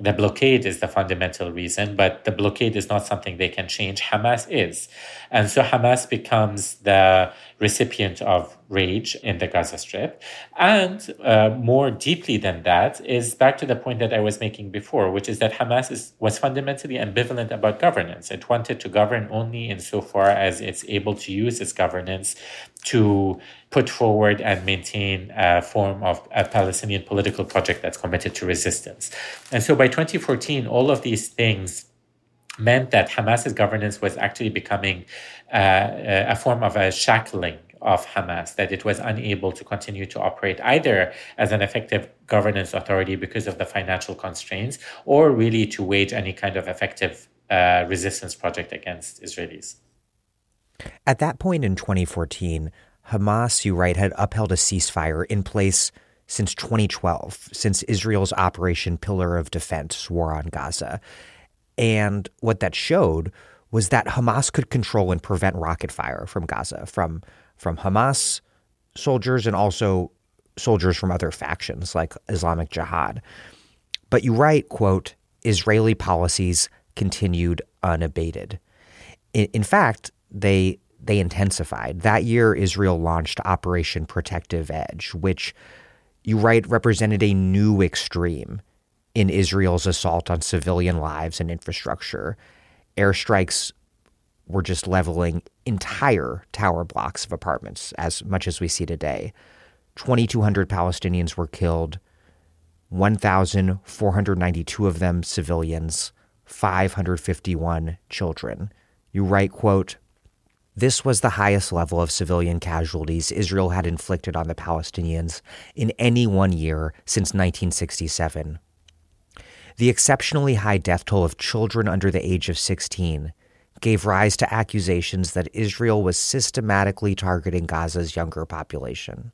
the blockade is the fundamental reason, but the blockade is not something they can change. Hamas is. And so Hamas becomes the recipient of rage in the Gaza Strip. And uh, more deeply than that is back to the point that I was making before, which is that Hamas is, was fundamentally ambivalent about governance. It wanted to govern only insofar as it's able to use its governance to put forward and maintain a form of a Palestinian political project that's committed to resistance. And so by 2014, all of these things meant that Hamas's governance was actually becoming uh, a form of a shackling of Hamas, that it was unable to continue to operate either as an effective governance authority because of the financial constraints or really to wage any kind of effective uh, resistance project against Israelis. At that point in 2014, Hamas, you write, had upheld a ceasefire in place since 2012, since Israel's Operation Pillar of Defense war on Gaza. And what that showed was that Hamas could control and prevent rocket fire from Gaza, from, from Hamas soldiers and also soldiers from other factions like Islamic Jihad. But you write, quote, Israeli policies continued unabated. In, in fact, they they intensified. That year, Israel launched Operation Protective Edge, which you write represented a new extreme in Israel's assault on civilian lives and infrastructure. Airstrikes were just leveling entire tower blocks of apartments, as much as we see today. 2,200 Palestinians were killed, 1,492 of them civilians, 551 children. You write, quote, this was the highest level of civilian casualties Israel had inflicted on the Palestinians in any one year since 1967. The exceptionally high death toll of children under the age of 16 gave rise to accusations that Israel was systematically targeting Gaza's younger population.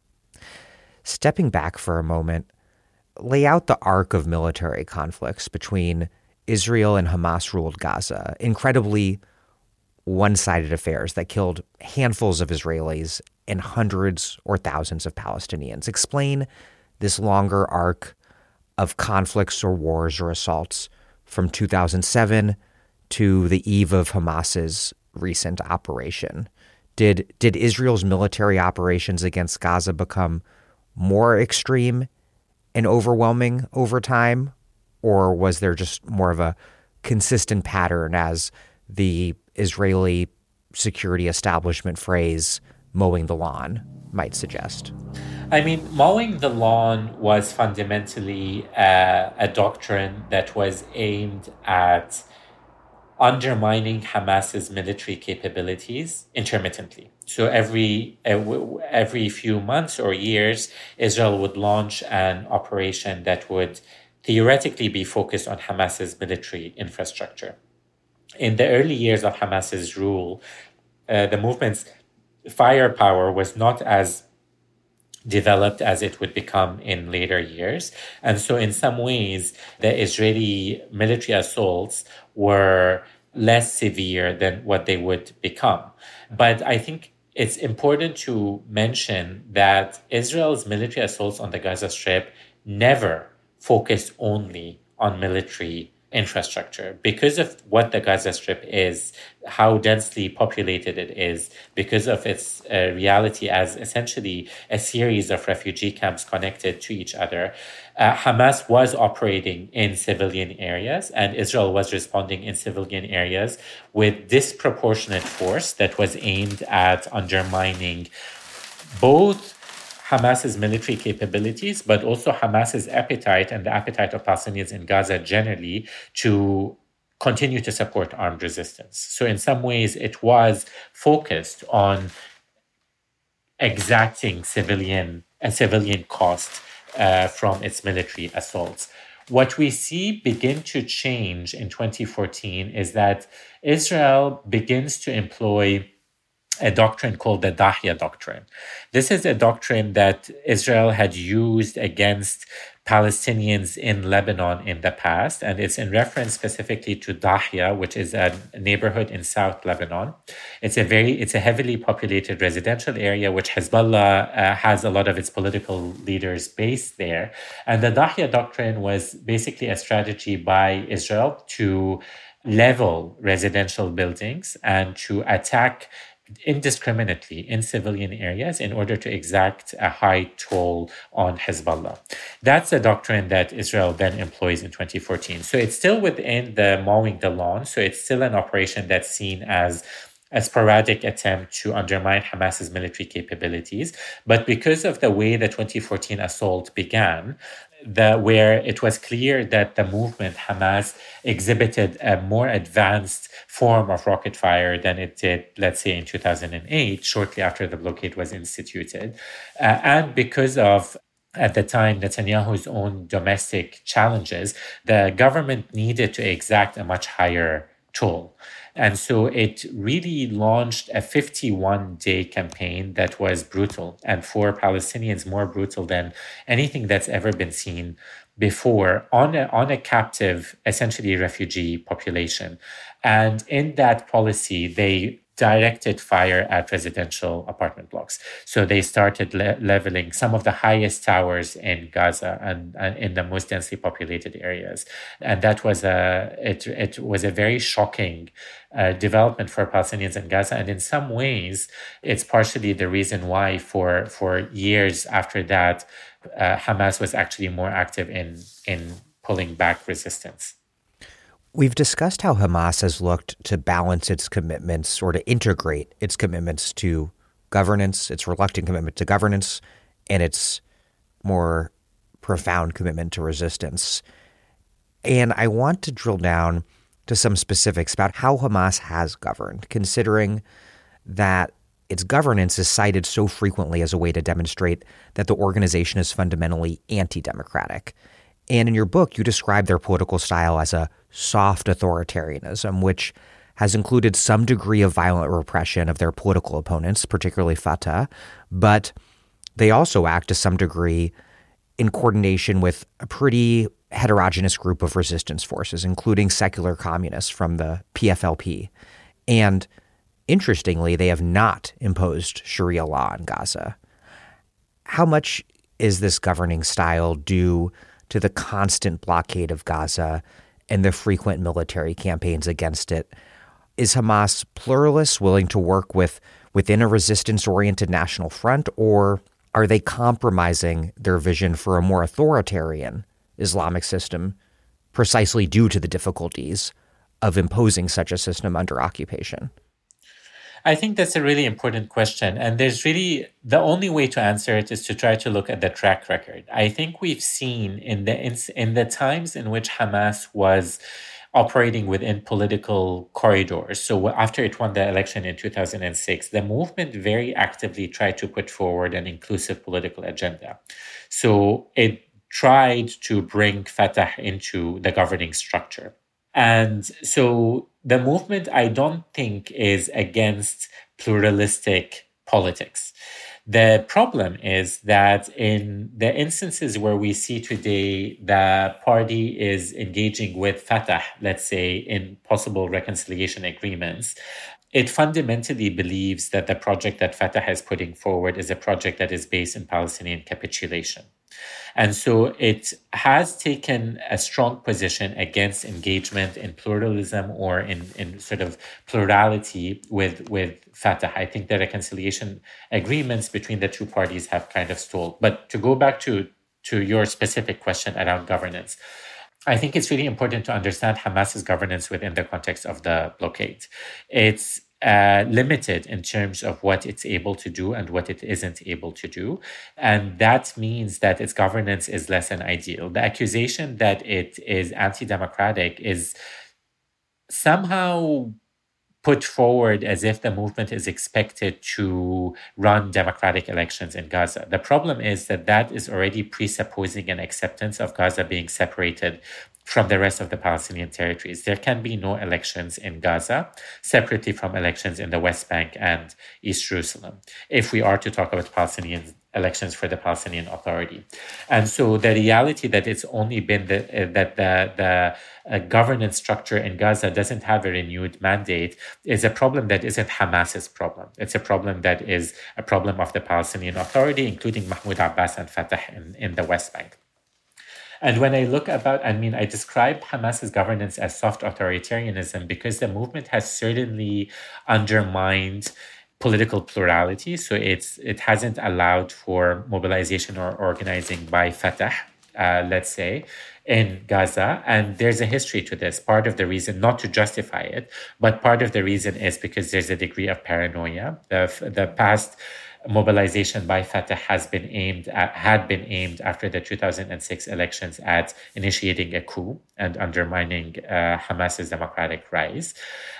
Stepping back for a moment, lay out the arc of military conflicts between Israel and Hamas ruled Gaza, incredibly one sided affairs that killed handfuls of Israelis and hundreds or thousands of Palestinians. Explain this longer arc of conflicts or wars or assaults from 2007 to the eve of Hamas's recent operation. Did did Israel's military operations against Gaza become more extreme and overwhelming over time or was there just more of a consistent pattern as the Israeli security establishment phrase mowing the lawn might suggest. I mean, mowing the lawn was fundamentally uh, a doctrine that was aimed at undermining Hamas's military capabilities intermittently. So every every few months or years, Israel would launch an operation that would theoretically be focused on Hamas's military infrastructure in the early years of Hamas's rule, uh, the movement's firepower was not as developed as it would become in later years. And so, in some ways, the Israeli military assaults were less severe than what they would become. But I think it's important to mention that Israel's military assaults on the Gaza Strip never focused only on military infrastructure because of what the Gaza Strip is, how densely populated it is, because of its uh, reality as essentially a series of refugee camps connected to each other. Uh, Hamas was operating in civilian areas, and Israel was responding in civilian areas with disproportionate force that was aimed at undermining both Hamas's military capabilities, but also Hamas's appetite and the appetite of Palestinians in Gaza generally to continue to support armed resistance. So, in some ways, it was focused on exacting civilian a civilian cost uh, from its military assaults. What we see begin to change in 2014 is that Israel begins to employ a doctrine called the Dahya doctrine. This is a doctrine that Israel had used against Palestinians in Lebanon in the past, and it's in reference specifically to Dahya, which is a neighborhood in South Lebanon. It's a very, it's a heavily populated residential area, which Hezbollah uh, has a lot of its political leaders based there. And the Dahya doctrine was basically a strategy by Israel to level residential buildings and to attack indiscriminately in civilian areas in order to exact a high toll on Hezbollah. That's a doctrine that Israel then employs in 2014. So it's still within the mowing the lawn. So it's still an operation that's seen as a sporadic attempt to undermine Hamas's military capabilities. But because of the way the 2014 assault began, the, where it was clear that the movement Hamas exhibited a more advanced form of rocket fire than it did, let's say, in 2008, shortly after the blockade was instituted. Uh, and because of at the time Netanyahu's own domestic challenges, the government needed to exact a much higher toll. And so it really launched a 51 day campaign that was brutal and for Palestinians more brutal than anything that's ever been seen before on a, on a captive, essentially refugee population. And in that policy, they directed fire at residential apartment blocks. So they started le- leveling some of the highest towers in Gaza and, and, in the most densely populated areas, and that was a it it was a very shocking uh, development for Palestinians in Gaza, and in some ways, it's partially the reason why for for years after that, uh, Hamas was actually more active in in pulling back resistance. We've discussed how Hamas has looked to balance its commitments or to integrate its commitments to governance, its reluctant commitment to governance, and its more profound commitment to resistance. And I want to drill down to some specifics about how Hamas has governed, considering that its governance is cited so frequently as a way to demonstrate that the organization is fundamentally anti democratic. And in your book, you describe their political style as a soft authoritarianism, which has included some degree of violent repression of their political opponents, particularly Fatah, but they also act to some degree in coordination with a pretty heterogeneous group of resistance forces, including secular communists from the PFLP. And interestingly, they have not imposed Sharia law in Gaza. How much is this governing style due to the constant blockade of Gaza and the frequent military campaigns against it. Is Hamas pluralist, willing to work with within a resistance oriented national front, or are they compromising their vision for a more authoritarian Islamic system precisely due to the difficulties of imposing such a system under occupation? I think that's a really important question. And there's really the only way to answer it is to try to look at the track record. I think we've seen in the in, in the times in which Hamas was operating within political corridors. So after it won the election in 2006, the movement very actively tried to put forward an inclusive political agenda. So it tried to bring Fatah into the governing structure. And so the movement, I don't think, is against pluralistic politics. The problem is that in the instances where we see today the party is engaging with Fatah, let's say, in possible reconciliation agreements, it fundamentally believes that the project that Fatah is putting forward is a project that is based in Palestinian capitulation. And so it has taken a strong position against engagement in pluralism or in, in sort of plurality with, with Fatah. I think the reconciliation agreements between the two parties have kind of stalled. But to go back to, to your specific question around governance, I think it's really important to understand Hamas's governance within the context of the blockade. It's uh, limited in terms of what it's able to do and what it isn't able to do. And that means that its governance is less than ideal. The accusation that it is anti democratic is somehow put forward as if the movement is expected to run democratic elections in Gaza. The problem is that that is already presupposing an acceptance of Gaza being separated from the rest of the Palestinian territories. There can be no elections in Gaza separately from elections in the West Bank and East Jerusalem, if we are to talk about Palestinian elections for the Palestinian Authority. And so the reality that it's only been the, uh, that the, the uh, governance structure in Gaza doesn't have a renewed mandate is a problem that isn't Hamas's problem. It's a problem that is a problem of the Palestinian Authority, including Mahmoud Abbas and Fatah in, in the West Bank. And when I look about, I mean, I describe Hamas's governance as soft authoritarianism because the movement has certainly undermined political plurality. So it's it hasn't allowed for mobilization or organizing by Fatah, uh, let's say, in Gaza. And there's a history to this. Part of the reason, not to justify it, but part of the reason is because there's a degree of paranoia. The, the past mobilization by Fatah has been aimed at, had been aimed after the 2006 elections at initiating a coup and undermining uh, Hamas's democratic rise.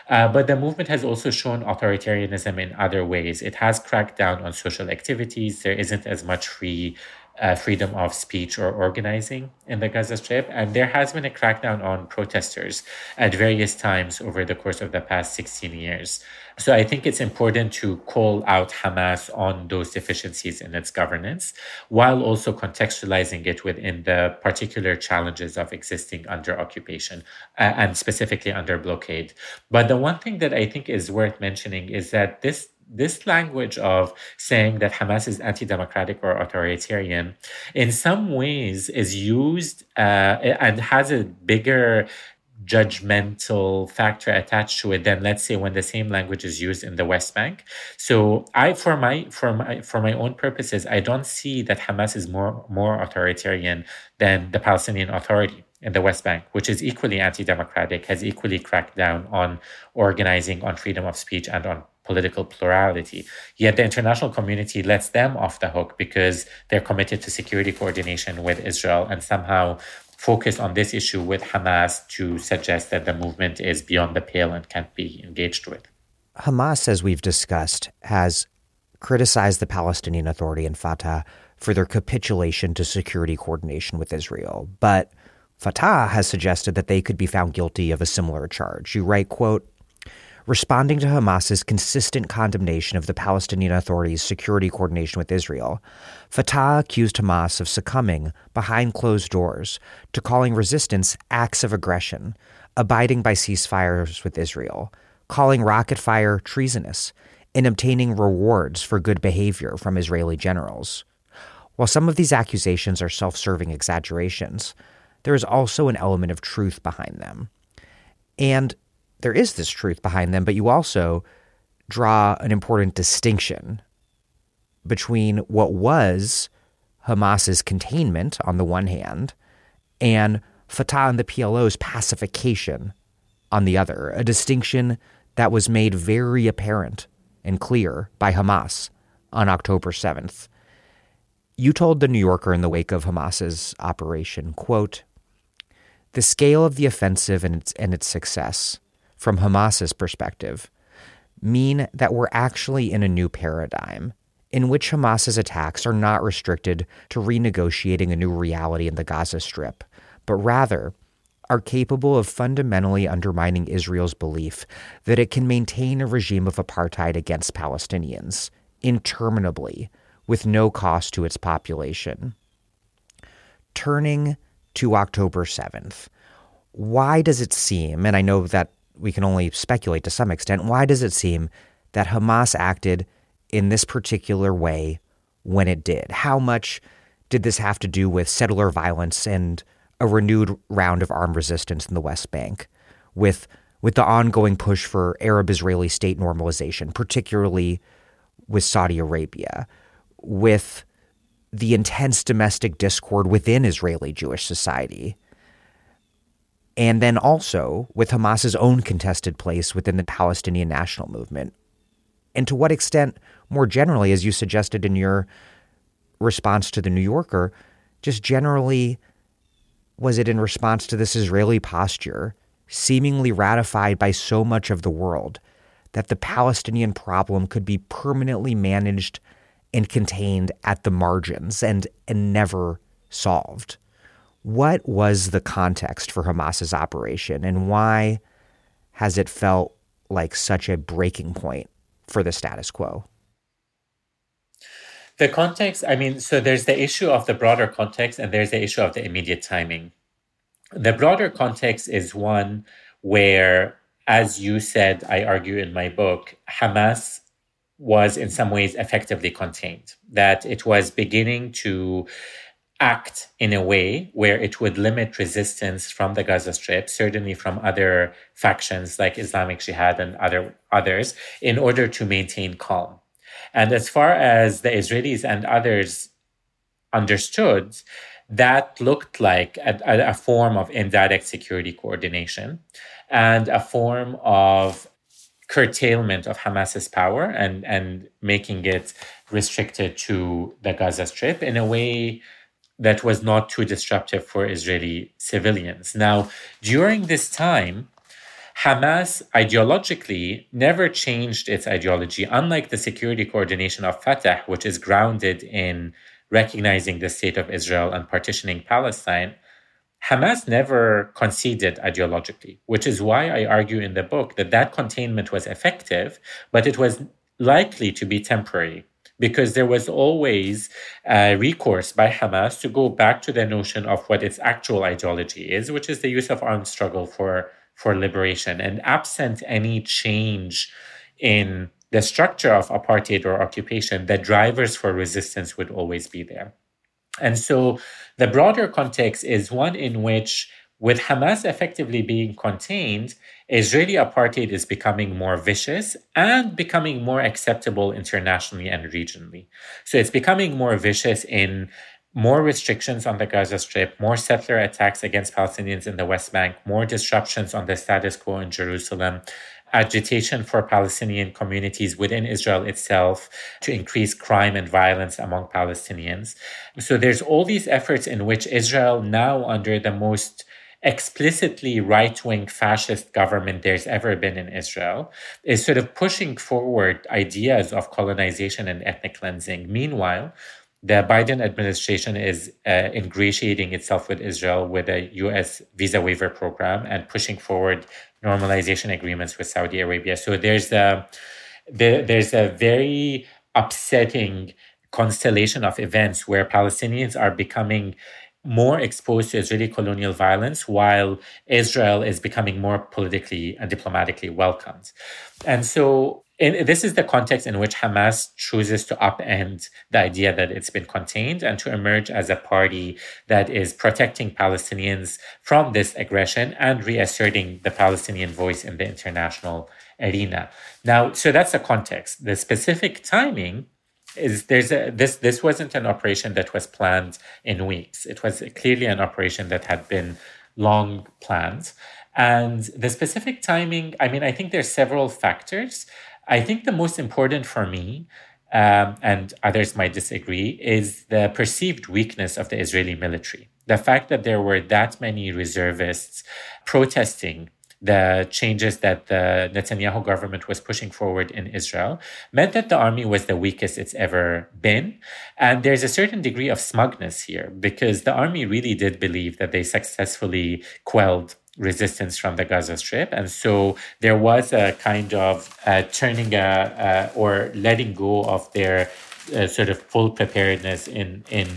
Uh, but the movement has also shown authoritarianism in other ways. It has cracked down on social activities. There isn't as much free uh, freedom of speech or organizing in the Gaza Strip. And there has been a crackdown on protesters at various times over the course of the past 16 years. So I think it's important to call out Hamas on those deficiencies in its governance while also contextualizing it within the particular challenges of existing under occupation uh, and specifically under blockade. But the one thing that I think is worth mentioning is that this this language of saying that Hamas is anti-democratic or authoritarian, in some ways, is used uh, and has a bigger judgmental factor attached to it than let's say when the same language is used in the West Bank. So I for my for my for my own purposes, I don't see that Hamas is more more authoritarian than the Palestinian Authority in the West Bank, which is equally anti-democratic, has equally cracked down on organizing, on freedom of speech, and on political plurality. Yet the international community lets them off the hook because they're committed to security coordination with Israel and somehow focus on this issue with Hamas to suggest that the movement is beyond the pale and can't be engaged with. Hamas, as we've discussed, has criticized the Palestinian Authority and Fatah for their capitulation to security coordination with Israel. But Fatah has suggested that they could be found guilty of a similar charge. You write, quote, responding to Hamas's consistent condemnation of the Palestinian Authority's security coordination with Israel, Fatah accused Hamas of succumbing behind closed doors to calling resistance acts of aggression, abiding by ceasefires with Israel, calling rocket fire treasonous, and obtaining rewards for good behavior from Israeli generals. While some of these accusations are self serving exaggerations, there is also an element of truth behind them. And there is this truth behind them, but you also draw an important distinction between what was Hamas's containment on the one hand and Fatah and the PLO's pacification on the other, a distinction that was made very apparent and clear by Hamas on October 7th. You told the New Yorker in the wake of Hamas's operation, quote, the scale of the offensive and its, and its success from Hamas's perspective, mean that we're actually in a new paradigm in which Hamas's attacks are not restricted to renegotiating a new reality in the Gaza Strip, but rather are capable of fundamentally undermining Israel's belief that it can maintain a regime of apartheid against Palestinians interminably with no cost to its population. Turning to October 7th, why does it seem, and I know that we can only speculate to some extent. Why does it seem that Hamas acted in this particular way when it did? How much did this have to do with settler violence and a renewed round of armed resistance in the West Bank, with with the ongoing push for Arab Israeli state normalization, particularly with Saudi Arabia, with the intense domestic discord within Israeli Jewish society, and then also with Hamas's own contested place within the Palestinian national movement. And to what extent, more generally, as you suggested in your response to the New Yorker, just generally, was it in response to this Israeli posture, seemingly ratified by so much of the world, that the Palestinian problem could be permanently managed and contained at the margins and, and never solved? What was the context for Hamas's operation and why has it felt like such a breaking point for the status quo? The context, I mean, so there's the issue of the broader context and there's the issue of the immediate timing. The broader context is one where, as you said, I argue in my book, Hamas was in some ways effectively contained, that it was beginning to act in a way where it would limit resistance from the Gaza Strip, certainly from other factions like Islamic Jihad and other others, in order to maintain calm. And as far as the Israelis and others understood, that looked like a, a form of indirect security coordination and a form of curtailment of Hamas's power and, and making it restricted to the Gaza Strip in a way that was not too disruptive for Israeli civilians. Now, during this time, Hamas ideologically never changed its ideology, unlike the security coordination of Fatah, which is grounded in recognizing the state of Israel and partitioning Palestine, Hamas never conceded ideologically, which is why I argue in the book that that containment was effective, but it was likely to be temporary because there was always a recourse by Hamas to go back to the notion of what its actual ideology is, which is the use of armed struggle for, for liberation. And absent any change in the structure of apartheid or occupation, the drivers for resistance would always be there. And so the broader context is one in which, with Hamas effectively being contained, Israeli apartheid is becoming more vicious and becoming more acceptable internationally and regionally. So it's becoming more vicious in more restrictions on the Gaza Strip, more settler attacks against Palestinians in the West Bank, more disruptions on the status quo in Jerusalem, agitation for Palestinian communities within Israel itself to increase crime and violence among Palestinians. So there's all these efforts in which Israel now under the most explicitly right-wing fascist government there's ever been in Israel is sort of pushing forward ideas of colonization and ethnic cleansing. Meanwhile, the Biden administration is uh, ingratiating itself with Israel with a U.S. visa waiver program and pushing forward normalization agreements with Saudi Arabia. So there's a there's a very upsetting constellation of events where Palestinians are becoming more exposed to Israeli colonial violence while Israel is becoming more politically and diplomatically welcomed. And so and this is the context in which Hamas chooses to upend the idea that it's been contained and to emerge as a party that is protecting Palestinians from this aggression and reasserting the Palestinian voice in the international arena. Now, so that's the context. The specific timing is there's a this this wasn't an operation that was planned in weeks. It was clearly an operation that had been long planned. And the specific timing, I mean, I think there's several factors. I think the most important for me, um, and others might disagree, is the perceived weakness of the Israeli military. The fact that there were that many reservists protesting the changes that the Netanyahu government was pushing forward in Israel meant that the army was the weakest it's ever been. And there's a certain degree of smugness here because the army really did believe that they successfully quelled resistance from the Gaza Strip. And so there was a kind of uh, turning a, uh, or letting go of their uh, sort of full preparedness in, in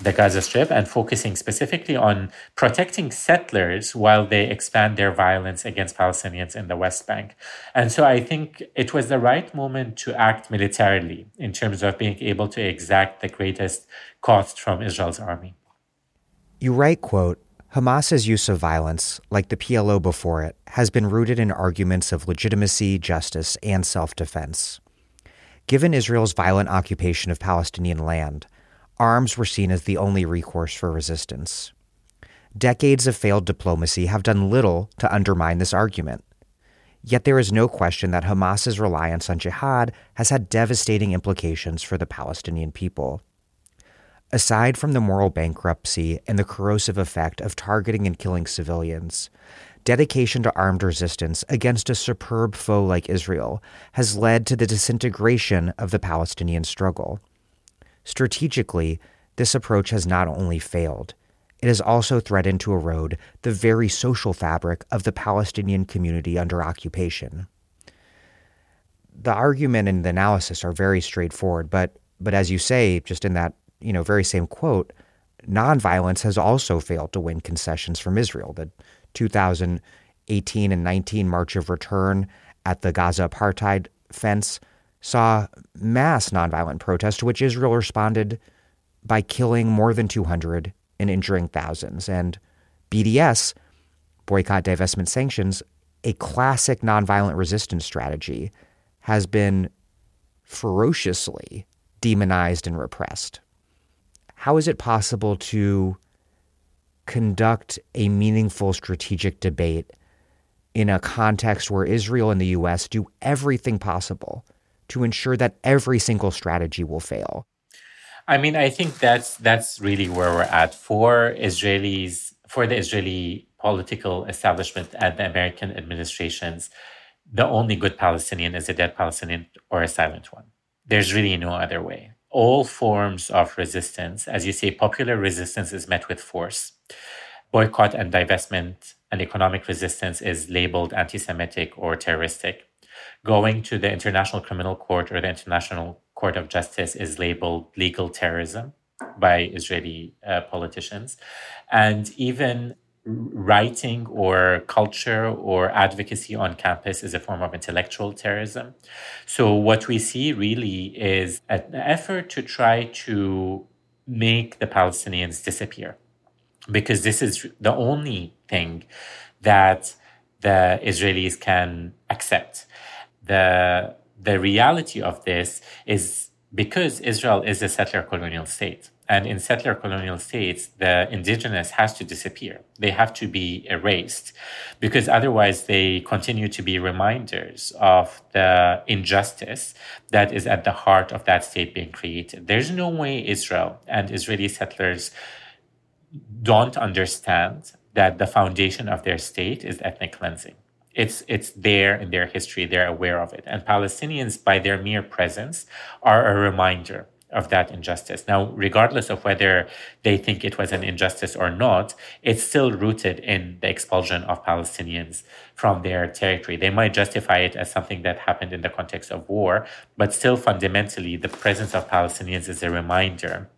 the Gaza Strip and focusing specifically on protecting settlers while they expand their violence against Palestinians in the West Bank. And so I think it was the right moment to act militarily in terms of being able to exact the greatest cost from Israel's army. You write, quote, Hamas's use of violence, like the PLO before it, has been rooted in arguments of legitimacy, justice, and self defense. Given Israel's violent occupation of Palestinian land, arms were seen as the only recourse for resistance. Decades of failed diplomacy have done little to undermine this argument. Yet there is no question that Hamas's reliance on jihad has had devastating implications for the Palestinian people. Aside from the moral bankruptcy and the corrosive effect of targeting and killing civilians, dedication to armed resistance against a superb foe like Israel has led to the disintegration of the Palestinian struggle. Strategically, this approach has not only failed, it has also threatened to erode the very social fabric of the Palestinian community under occupation. The argument and the analysis are very straightforward, but but as you say, just in that you know very same quote, nonviolence has also failed to win concessions from Israel. The 2018 and 19 March of Return at the Gaza apartheid fence saw mass nonviolent protests to which Israel responded by killing more than 200 and injuring thousands. And BDS, boycott, divestment, sanctions, a classic nonviolent resistance strategy, has been ferociously demonized and repressed. How is it possible to conduct a meaningful strategic debate in a context where Israel and the U.S. do everything possible to ensure that every single strategy will fail? I mean, I think that's that's really where we're at for Israelis, for the Israeli political establishment and the American administrations. The only good Palestinian is a dead Palestinian or a silent one. There's really no other way. all forms of resistance, as you say, popular resistance is met with force. Boycott and divestment and economic resistance is labeled anti Semitic or terroristic. Going to the International Criminal Court or the International Court of Justice is labeled legal terrorism by Israeli uh, politicians. And even writing or culture or advocacy on campus is a form of intellectual terrorism. So, what we see really is an effort to try to make the Palestinians disappear because this is the only thing that the Israelis can accept. The, the reality of this is because Israel is a settler colonial state and in settler colonial states, the indigenous has to disappear. They have to be erased because otherwise they continue to be reminders of the injustice that is at the heart of that state being created. There's no way Israel and Israeli settlers don't understand that the foundation of their state is ethnic cleansing. It's, it's there in their history, they're aware of it. And Palestinians, by their mere presence, are a reminder of that injustice. Now, regardless of whether they think it was an injustice or not, it's still rooted in the expulsion of Palestinians from their territory. They might justify it as something that happened in the context of war, but still fundamentally, the presence of Palestinians is a reminder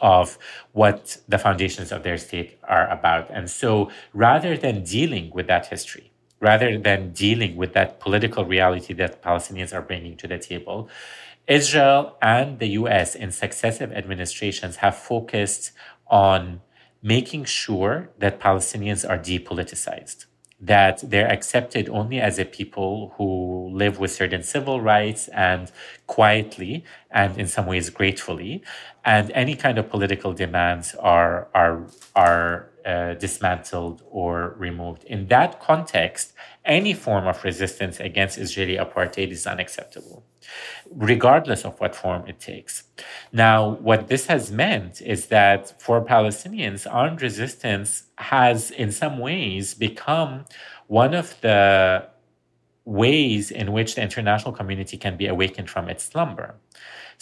of what the foundations of their state are about. And so rather than dealing with that history, rather than dealing with that political reality that Palestinians are bringing to the table, Israel and the US in successive administrations have focused on making sure that Palestinians are depoliticized, that they're accepted only as a people who live with certain civil rights and quietly and in some ways gratefully, and any kind of political demands are are are uh, dismantled or removed. In that context, any form of resistance against Israeli apartheid is unacceptable regardless of what form it takes. Now, what this has meant is that for Palestinians, armed resistance has, in some ways, become one of the ways in which the international community can be awakened from its slumber.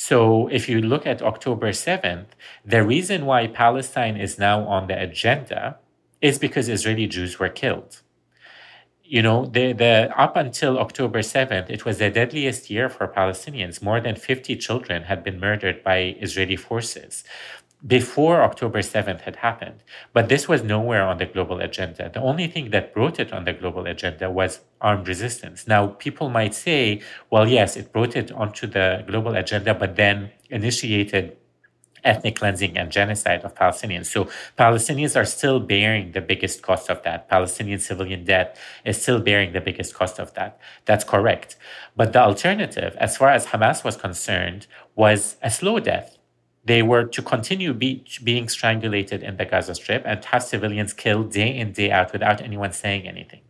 So, if you look at October 7th, the reason why Palestine is now on the agenda is because Israeli Jews were killed you know, the, the up until October 7th, it was the deadliest year for Palestinians. More than 50 children had been murdered by Israeli forces before October 7th had happened. But this was nowhere on the global agenda. The only thing that brought it on the global agenda was armed resistance. Now, people might say, well, yes, it brought it onto the global agenda, but then initiated ethnic cleansing and genocide of Palestinians. So Palestinians are still bearing the biggest cost of that. Palestinian civilian death is still bearing the biggest cost of that. That's correct. But the alternative, as far as Hamas was concerned, was a slow death. They were to continue be, being strangulated in the Gaza Strip and have civilians killed day in, day out without anyone saying anything.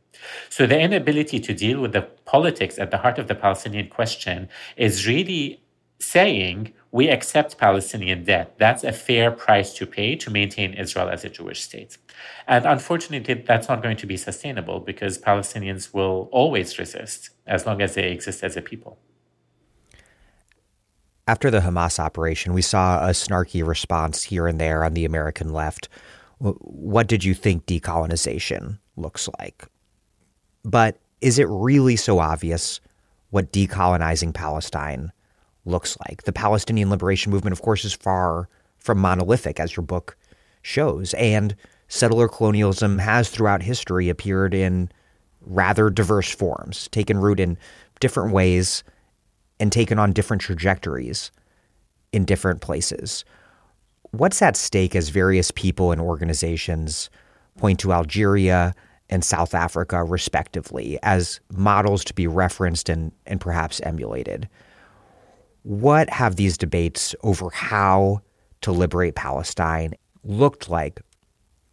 So the inability to deal with the politics at the heart of the Palestinian question is really saying we accept Palestinian debt. That's a fair price to pay to maintain Israel as a Jewish state. And unfortunately, that's not going to be sustainable because Palestinians will always resist as long as they exist as a people. After the Hamas operation, we saw a snarky response here and there on the American left. What did you think decolonization looks like? But is it really so obvious what decolonizing Palestine looks like. The Palestinian liberation movement, of course, is far from monolithic, as your book shows. And settler colonialism has throughout history appeared in rather diverse forms, taken root in different ways, and taken on different trajectories in different places. What's at stake as various people and organizations point to Algeria and South Africa, respectively, as models to be referenced and, and perhaps emulated? What have these debates over how to liberate Palestine looked like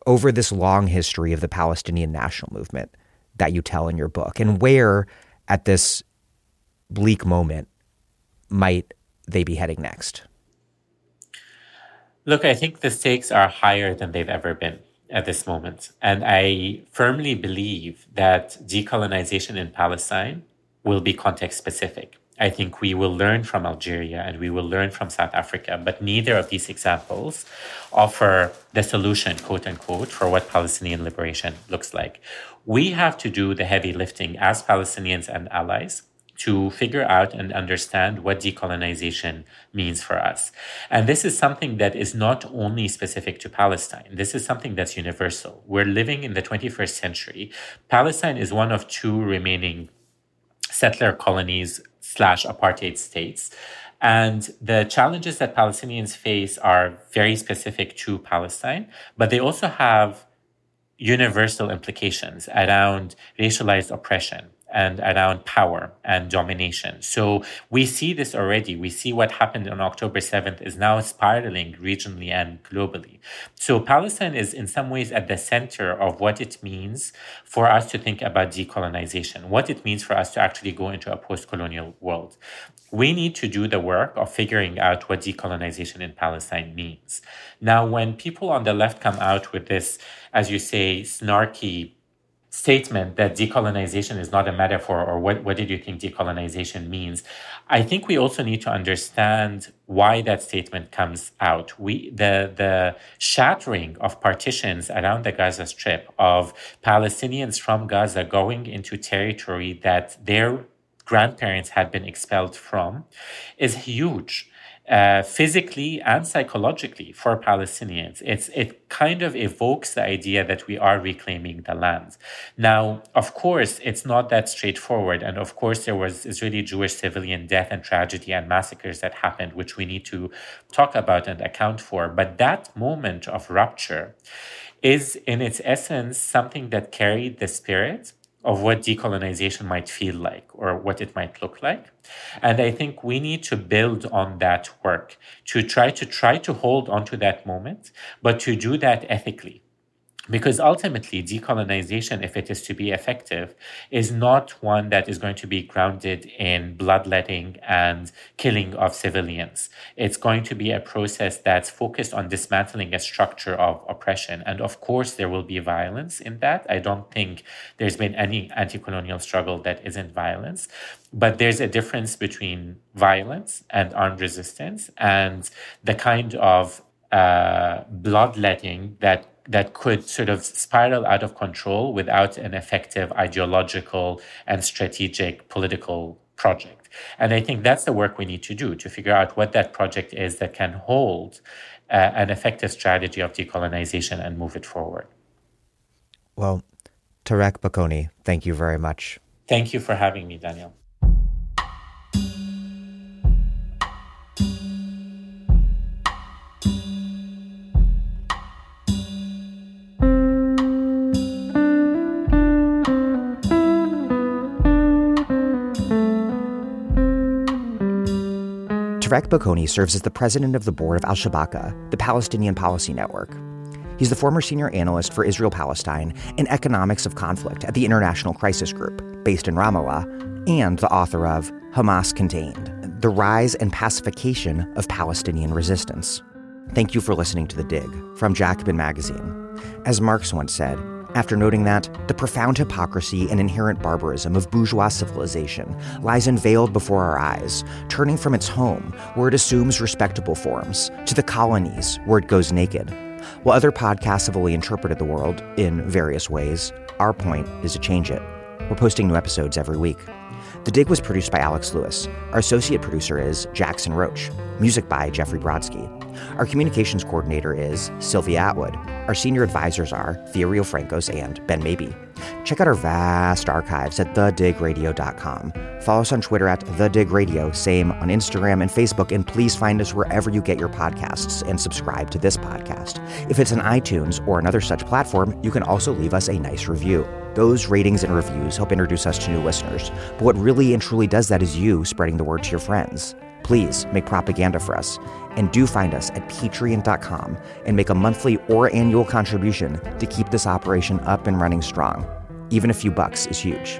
over this long history of the Palestinian national movement that you tell in your book? And where, at this bleak moment, might they be heading next? Look, I think the stakes are higher than they've ever been at this moment. And I firmly believe that decolonization in Palestine will be context specific. I think we will learn from Algeria and we will learn from South Africa, but neither of these examples offer the solution, quote unquote, for what Palestinian liberation looks like. We have to do the heavy lifting as Palestinians and allies to figure out and understand what decolonization means for us. And this is something that is not only specific to Palestine. This is something that's universal. We're living in the 21st century. Palestine is one of two remaining settler colonies slash apartheid states. And the challenges that Palestinians face are very specific to Palestine, but they also have universal implications around racialized oppression, and around power and domination. So we see this already. We see what happened on October 7th is now spiraling regionally and globally. So Palestine is in some ways at the center of what it means for us to think about decolonization, what it means for us to actually go into a post colonial world. We need to do the work of figuring out what decolonization in Palestine means. Now, when people on the left come out with this, as you say, snarky statement that decolonization is not a metaphor or what, what did you think decolonization means? I think we also need to understand why that statement comes out. We the the shattering of partitions around the gaza strip of palestinians from gaza going into territory that their grandparents had been expelled from is huge uh, physically and psychologically for Palestinians. It's, it kind of evokes the idea that we are reclaiming the land. Now, of course, it's not that straightforward. And of course, there was Israeli Jewish civilian death and tragedy and massacres that happened, which we need to talk about and account for. But that moment of rupture is, in its essence, something that carried the spirit of what decolonization might feel like or what it might look like. And I think we need to build on that work to try to try to hold onto that moment, but to do that ethically because ultimately, decolonization, if it is to be effective, is not one that is going to be grounded in bloodletting and killing of civilians. It's going to be a process that's focused on dismantling a structure of oppression. And of course, there will be violence in that. I don't think there's been any anti colonial struggle that isn't violence. But there's a difference between violence and armed resistance and the kind of uh, bloodletting that that could sort of spiral out of control without an effective ideological and strategic political project. And I think that's the work we need to do to figure out what that project is that can hold uh, an effective strategy of decolonization and move it forward. Well, Tareq Baconi, thank you very much. Thank you for having me, Daniel. Tareq Baconi serves as the president of the board of Al Shabaka, the Palestinian Policy Network. He's the former senior analyst for Israel Palestine and economics of conflict at the International Crisis Group, based in Ramallah, and the author of Hamas Contained The Rise and Pacification of Palestinian Resistance. Thank you for listening to The Dig from Jacobin Magazine. As Marx once said, after noting that the profound hypocrisy and inherent barbarism of bourgeois civilization lies unveiled before our eyes, turning from its home, where it assumes respectable forms, to the colonies, where it goes naked. While other podcasts have only interpreted the world in various ways, our point is to change it. We're posting new episodes every week. The Dig was produced by Alex Lewis. Our associate producer is Jackson Roach. Music by Jeffrey Brodsky. Our communications coordinator is Sylvia Atwood. Our senior advisors are Thea Riofrancos and Ben Mabie. Check out our vast archives at thedigradio.com. Follow us on Twitter at thedigradio, same on Instagram and Facebook, and please find us wherever you get your podcasts and subscribe to this podcast. If it's on iTunes or another such platform, you can also leave us a nice review. Those ratings and reviews help introduce us to new listeners. But what really and truly does that is you spreading the word to your friends. Please make propaganda for us and do find us at patreon.com and make a monthly or annual contribution to keep this operation up and running strong. Even a few bucks is huge.